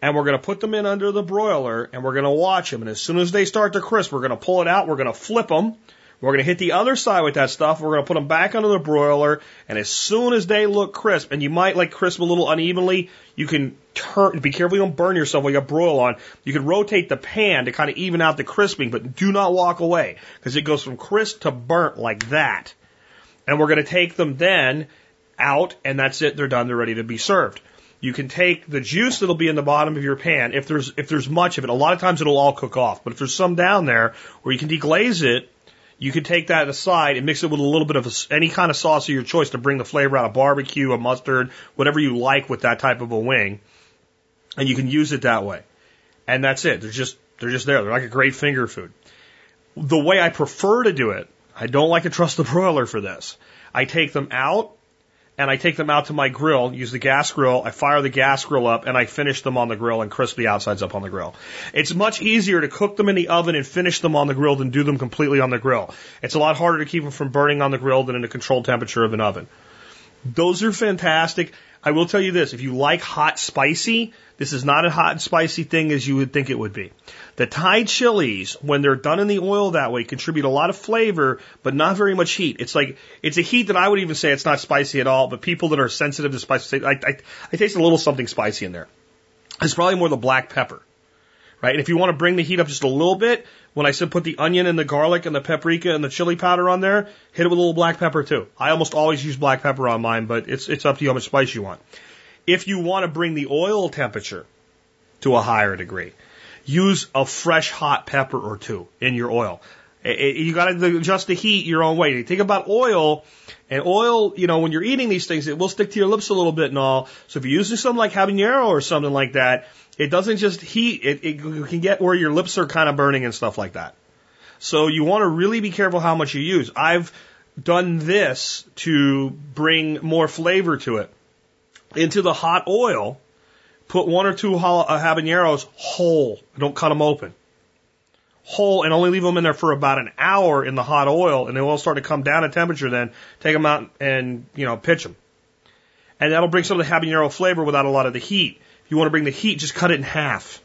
And we're going to put them in under the broiler and we're going to watch them. And as soon as they start to crisp, we're going to pull it out. We're going to flip them. We're going to hit the other side with that stuff. We're going to put them back under the broiler. And as soon as they look crisp, and you might like crisp a little unevenly, you can turn, be careful you don't burn yourself while you broil on. You can rotate the pan to kind of even out the crisping, but do not walk away because it goes from crisp to burnt like that. And we're going to take them then out and that's it. They're done. They're ready to be served. You can take the juice that'll be in the bottom of your pan. If there's, if there's much of it, a lot of times it'll all cook off, but if there's some down there where you can deglaze it, you can take that aside and mix it with a little bit of a, any kind of sauce of your choice to bring the flavor out of barbecue, a mustard, whatever you like with that type of a wing. And you can use it that way. And that's it. They're just, they're just there. They're like a great finger food. The way I prefer to do it, I don't like to trust the broiler for this. I take them out and I take them out to my grill, use the gas grill, I fire the gas grill up, and I finish them on the grill and crisp the outsides up on the grill. It's much easier to cook them in the oven and finish them on the grill than do them completely on the grill. It's a lot harder to keep them from burning on the grill than in a controlled temperature of an oven. Those are fantastic. I will tell you this, if you like hot spicy, this is not a hot and spicy thing as you would think it would be. The Thai chilies, when they're done in the oil that way, contribute a lot of flavor, but not very much heat. It's like, it's a heat that I would even say it's not spicy at all, but people that are sensitive to spice say, I, I, I taste a little something spicy in there. It's probably more the black pepper. Right? And if you want to bring the heat up just a little bit, when I said put the onion and the garlic and the paprika and the chili powder on there, hit it with a little black pepper too. I almost always use black pepper on mine, but it's, it's up to you how much spice you want. If you want to bring the oil temperature to a higher degree, use a fresh hot pepper or two in your oil. You got to adjust the heat your own way. Think about oil, and oil, you know, when you're eating these things, it will stick to your lips a little bit and all. So if you're using something like habanero or something like that, it doesn't just heat, it, it can get where your lips are kind of burning and stuff like that. So you want to really be careful how much you use. I've done this to bring more flavor to it. Into the hot oil, put one or two uh, habaneros whole. Don't cut them open. Whole and only leave them in there for about an hour in the hot oil and they will start to come down in temperature then. Take them out and, you know, pitch them. And that'll bring some of the habanero flavor without a lot of the heat. If you want to bring the heat, just cut it in half.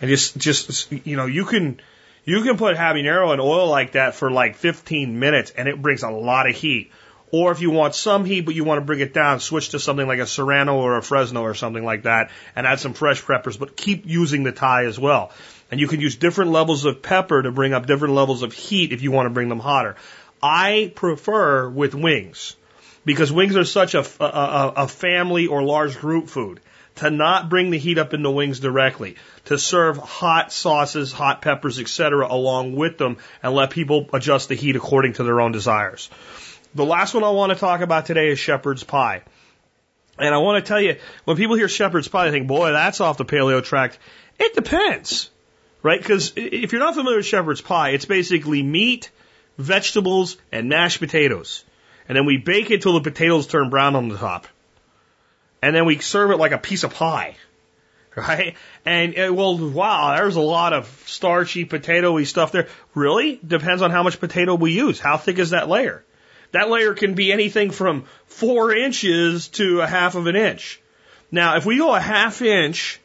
And just, just, you know, you can, you can put habanero in oil like that for like 15 minutes and it brings a lot of heat. Or if you want some heat but you want to bring it down, switch to something like a Serrano or a Fresno or something like that and add some fresh peppers, but keep using the Thai as well. And you can use different levels of pepper to bring up different levels of heat if you want to bring them hotter. I prefer with wings because wings are such a, a, a family or large group food to not bring the heat up in the wings directly, to serve hot sauces, hot peppers, etc. along with them and let people adjust the heat according to their own desires. The last one I want to talk about today is shepherd's pie. And I want to tell you, when people hear shepherd's pie, they think, boy, that's off the paleo track. It depends, right? Because if you're not familiar with shepherd's pie, it's basically meat, vegetables, and mashed potatoes. And then we bake it till the potatoes turn brown on the top. And then we serve it like a piece of pie. Right? And, uh, well, wow, there's a lot of starchy, potatoy stuff there. Really? Depends on how much potato we use. How thick is that layer? That layer can be anything from four inches to a half of an inch. Now, if we go a half inch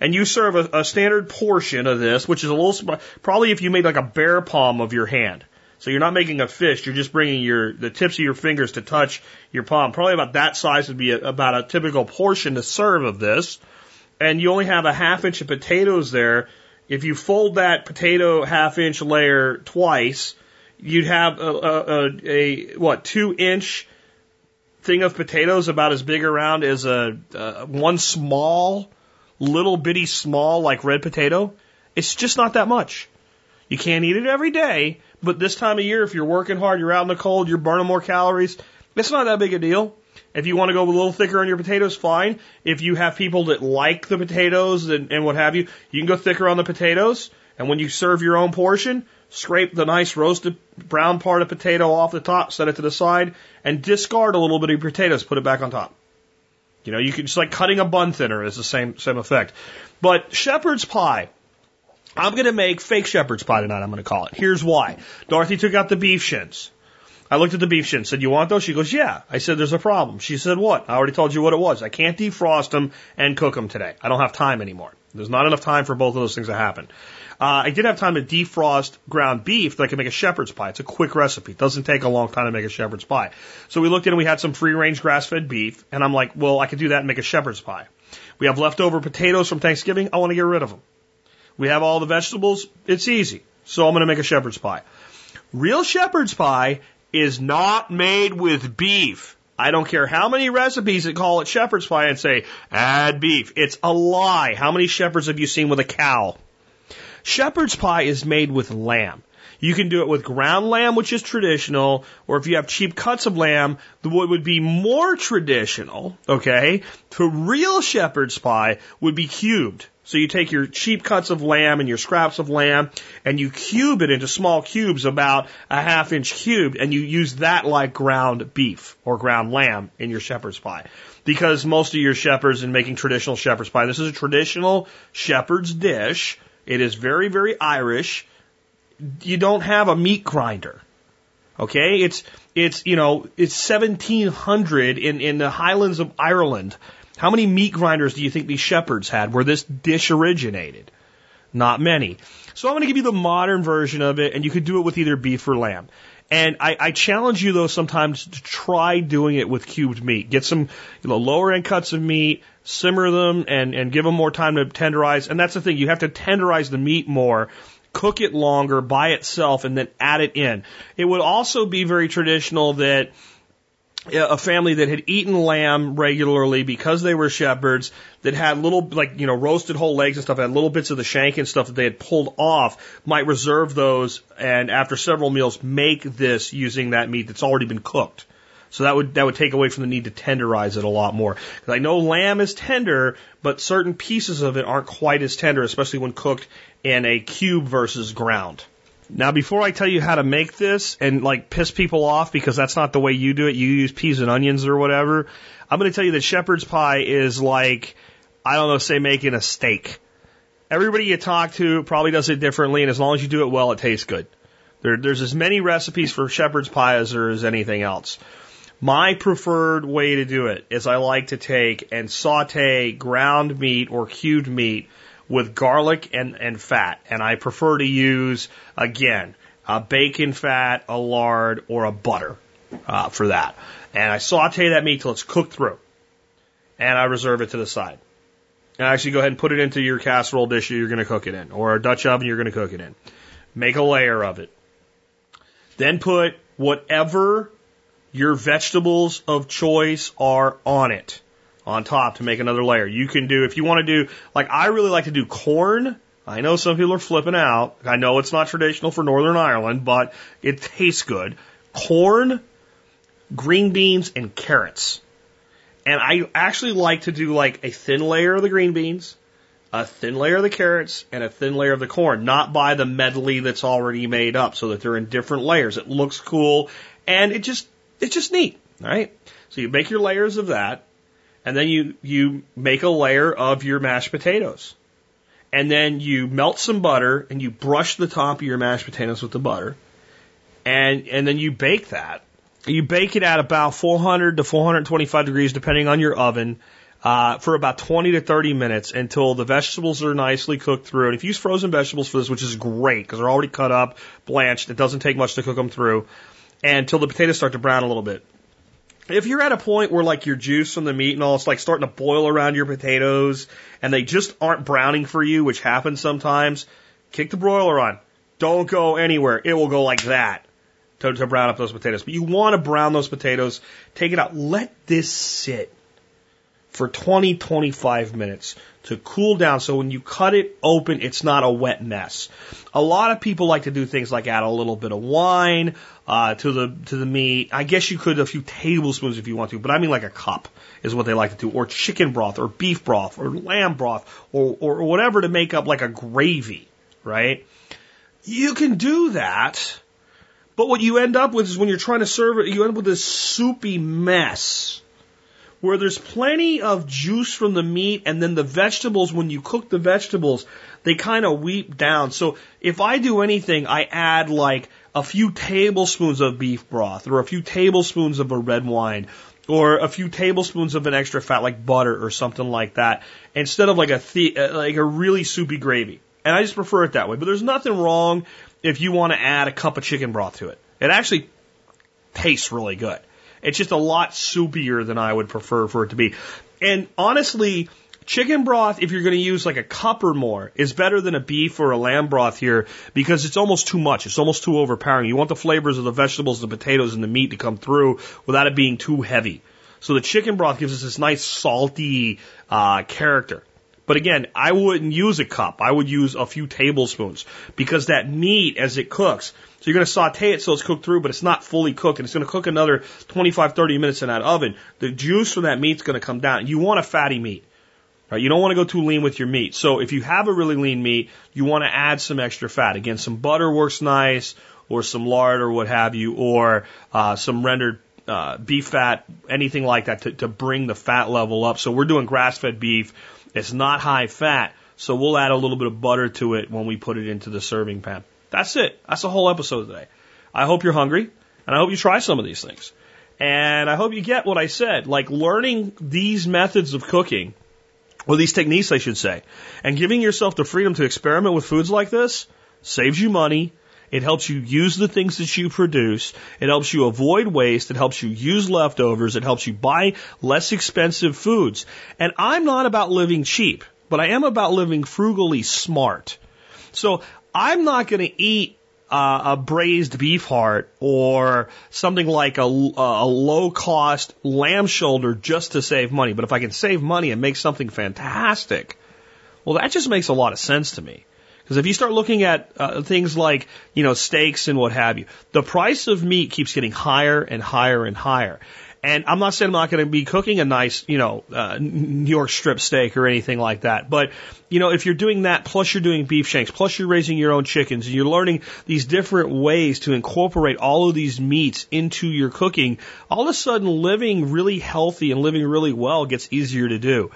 and you serve a, a standard portion of this, which is a little, probably if you made like a bare palm of your hand. So you're not making a fist, you're just bringing your, the tips of your fingers to touch your palm. Probably about that size would be a, about a typical portion to serve of this. And you only have a half inch of potatoes there. If you fold that potato half inch layer twice, you'd have a, a, a, what two inch thing of potatoes about as big around as a, a one small little bitty small like red potato. It's just not that much. You can't eat it every day, but this time of year, if you're working hard, you're out in the cold, you're burning more calories, it's not that big a deal. If you want to go a little thicker on your potatoes, fine. If you have people that like the potatoes and, and what have you, you can go thicker on the potatoes. And when you serve your own portion, scrape the nice roasted brown part of potato off the top, set it to the side, and discard a little bit of your potatoes, put it back on top. You know, you can just like cutting a bun thinner is the same same effect. But shepherd's pie, I'm to make fake shepherd's pie tonight. I'm to call it. Here's why. Dorothy took out the beef shins. I looked at the beef shins. Said, "You want those?" She goes, "Yeah." I said, "There's a problem." She said, "What?" I already told you what it was. I can't defrost them and cook them today. I don't have time anymore. There's not enough time for both of those things to happen. Uh, I did have time to defrost ground beef that I could make a shepherd's pie. It's a quick recipe. It doesn't take a long time to make a shepherd's pie. So we looked in and we had some free range grass fed beef, and I'm like, well, I could do that and make a shepherd's pie. We have leftover potatoes from Thanksgiving. I want to get rid of them. We have all the vegetables. It's easy. So I'm going to make a shepherd's pie. Real shepherd's pie is not made with beef. I don't care how many recipes that call it shepherd's pie and say, add beef. It's a lie. How many shepherds have you seen with a cow? Shepherd's pie is made with lamb. You can do it with ground lamb, which is traditional, or if you have cheap cuts of lamb, the what would be more traditional, okay, to real shepherd's pie would be cubed. So you take your cheap cuts of lamb and your scraps of lamb and you cube it into small cubes about a half inch cubed and you use that like ground beef or ground lamb in your shepherd's pie. Because most of your shepherds in making traditional shepherd's pie, this is a traditional shepherd's dish. It is very, very Irish. You don't have a meat grinder. Okay? It's, it's, you know, it's 1700 in, in the Highlands of Ireland how many meat grinders do you think these shepherds had where this dish originated? Not many. So I'm going to give you the modern version of it, and you could do it with either beef or lamb. And I, I challenge you though sometimes to try doing it with cubed meat. Get some you know, lower end cuts of meat, simmer them, and, and give them more time to tenderize. And that's the thing, you have to tenderize the meat more cook it longer by itself and then add it in. It would also be very traditional that uh, a family that had eaten lamb regularly because they were shepherds that had little like you know roasted whole legs and stuff had little bits of the shank and stuff that they had pulled off might reserve those and after several meals make this using that meat that's already been cooked so that would that would take away from the need to tenderize it a lot more because I know lamb is tender but certain pieces of it aren't quite as tender especially when cooked in a cube versus ground now, before I tell you how to make this and like piss people off because that's not the way you do it, you use peas and onions or whatever, I'm going to tell you that shepherd's pie is like, I don't know, say making a steak. Everybody you talk to probably does it differently, and as long as you do it well, it tastes good. There, there's as many recipes for shepherd's pie as there is anything else. My preferred way to do it is I like to take and saute ground meat or cubed meat with garlic and, and fat. And I prefer to use, again, a bacon fat, a lard, or a butter uh, for that. And I saute that meat till it's cooked through. And I reserve it to the side. And I actually go ahead and put it into your casserole dish you're going to cook it in, or a Dutch oven you're going to cook it in. Make a layer of it. Then put whatever your vegetables of choice are on it on top to make another layer. You can do, if you want to do, like I really like to do corn. I know some people are flipping out. I know it's not traditional for Northern Ireland, but it tastes good. Corn, green beans, and carrots. And I actually like to do like a thin layer of the green beans, a thin layer of the carrots, and a thin layer of the corn, not by the medley that's already made up so that they're in different layers. It looks cool and it just, it's just neat, right? So you make your layers of that and then you, you make a layer of your mashed potatoes. And then you melt some butter and you brush the top of your mashed potatoes with the butter. And, and then you bake that. You bake it at about 400 to 425 degrees, depending on your oven, uh, for about 20 to 30 minutes until the vegetables are nicely cooked through. And if you use frozen vegetables for this, which is great because they're already cut up, blanched, it doesn't take much to cook them through, until the potatoes start to brown a little bit. If you're at a point where like your juice from the meat and all it's like starting to boil around your potatoes and they just aren't browning for you, which happens sometimes, kick the broiler on. Don't go anywhere. It will go like that to, to brown up those potatoes. But you want to brown those potatoes. Take it out. Let this sit for 20, 25 minutes to cool down so when you cut it open, it's not a wet mess. A lot of people like to do things like add a little bit of wine uh, to the to the meat. I guess you could a few tablespoons if you want to, but I mean like a cup is what they like to do, or chicken broth, or beef broth, or lamb broth, or or whatever to make up like a gravy, right? You can do that, but what you end up with is when you're trying to serve it, you end up with this soupy mess where there's plenty of juice from the meat and then the vegetables, when you cook the vegetables, they kind of weep down. So if I do anything, I add like a few tablespoons of beef broth or a few tablespoons of a red wine or a few tablespoons of an extra fat like butter or something like that instead of like a the- uh, like a really soupy gravy. And I just prefer it that way. But there's nothing wrong if you want to add a cup of chicken broth to it. It actually tastes really good. It's just a lot soupier than I would prefer for it to be. And honestly, chicken broth, if you're going to use like a cup or more, is better than a beef or a lamb broth here because it's almost too much. It's almost too overpowering. You want the flavors of the vegetables, the potatoes, and the meat to come through without it being too heavy. So the chicken broth gives us this nice salty uh, character. But again, I wouldn't use a cup. I would use a few tablespoons because that meat, as it cooks, so you're going to saute it so it's cooked through, but it's not fully cooked, and it's going to cook another 25, 30 minutes in that oven. The juice from that meat's going to come down. You want a fatty meat, right? You don't want to go too lean with your meat. So if you have a really lean meat, you want to add some extra fat. Again, some butter works nice, or some lard, or what have you, or uh, some rendered uh, beef fat, anything like that to, to bring the fat level up. So we're doing grass-fed beef. It's not high fat, so we'll add a little bit of butter to it when we put it into the serving pan. That's it. That's the whole episode today. I hope you're hungry, and I hope you try some of these things. And I hope you get what I said. Like learning these methods of cooking, or these techniques, I should say, and giving yourself the freedom to experiment with foods like this saves you money. It helps you use the things that you produce. It helps you avoid waste. It helps you use leftovers. It helps you buy less expensive foods. And I'm not about living cheap, but I am about living frugally smart. So I'm not going to eat uh, a braised beef heart or something like a, a low cost lamb shoulder just to save money. But if I can save money and make something fantastic, well, that just makes a lot of sense to me. Because if you start looking at uh, things like, you know, steaks and what have you, the price of meat keeps getting higher and higher and higher. And I'm not saying I'm not going to be cooking a nice, you know, uh, New York strip steak or anything like that. But, you know, if you're doing that, plus you're doing beef shanks, plus you're raising your own chickens, and you're learning these different ways to incorporate all of these meats into your cooking, all of a sudden living really healthy and living really well gets easier to do.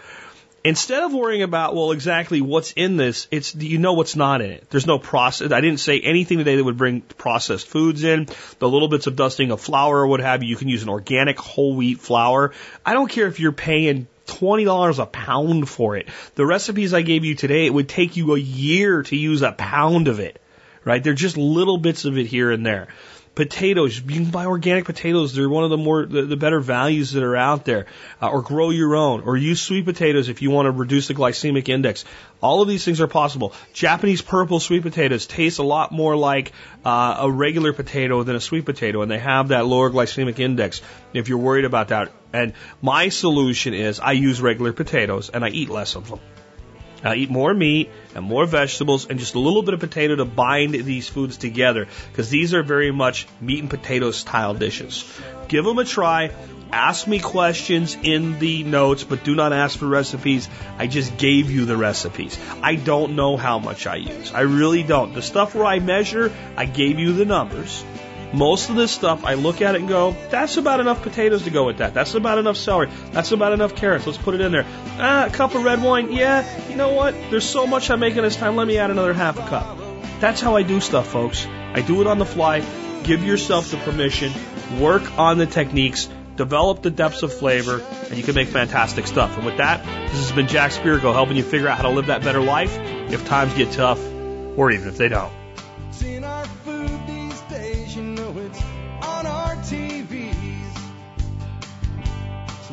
Instead of worrying about, well, exactly what's in this, it's, you know what's not in it. There's no process. I didn't say anything today that would bring processed foods in. The little bits of dusting of flour or what have you, you can use an organic whole wheat flour. I don't care if you're paying $20 a pound for it. The recipes I gave you today, it would take you a year to use a pound of it, right? They're just little bits of it here and there. Potatoes, you can buy organic potatoes. They're one of the more, the, the better values that are out there. Uh, or grow your own. Or use sweet potatoes if you want to reduce the glycemic index. All of these things are possible. Japanese purple sweet potatoes taste a lot more like uh, a regular potato than a sweet potato, and they have that lower glycemic index if you're worried about that. And my solution is I use regular potatoes and I eat less of them. I eat more meat and more vegetables and just a little bit of potato to bind these foods together because these are very much meat and potato style dishes. Give them a try. Ask me questions in the notes, but do not ask for recipes. I just gave you the recipes. I don't know how much I use. I really don't. The stuff where I measure, I gave you the numbers. Most of this stuff, I look at it and go, that's about enough potatoes to go with that. That's about enough celery. That's about enough carrots. Let's put it in there. Ah, a cup of red wine. Yeah, you know what? There's so much I'm making this time. Let me add another half a cup. That's how I do stuff, folks. I do it on the fly. Give yourself the permission. Work on the techniques. Develop the depths of flavor, and you can make fantastic stuff. And with that, this has been Jack Spirko helping you figure out how to live that better life if times get tough, or even if they don't.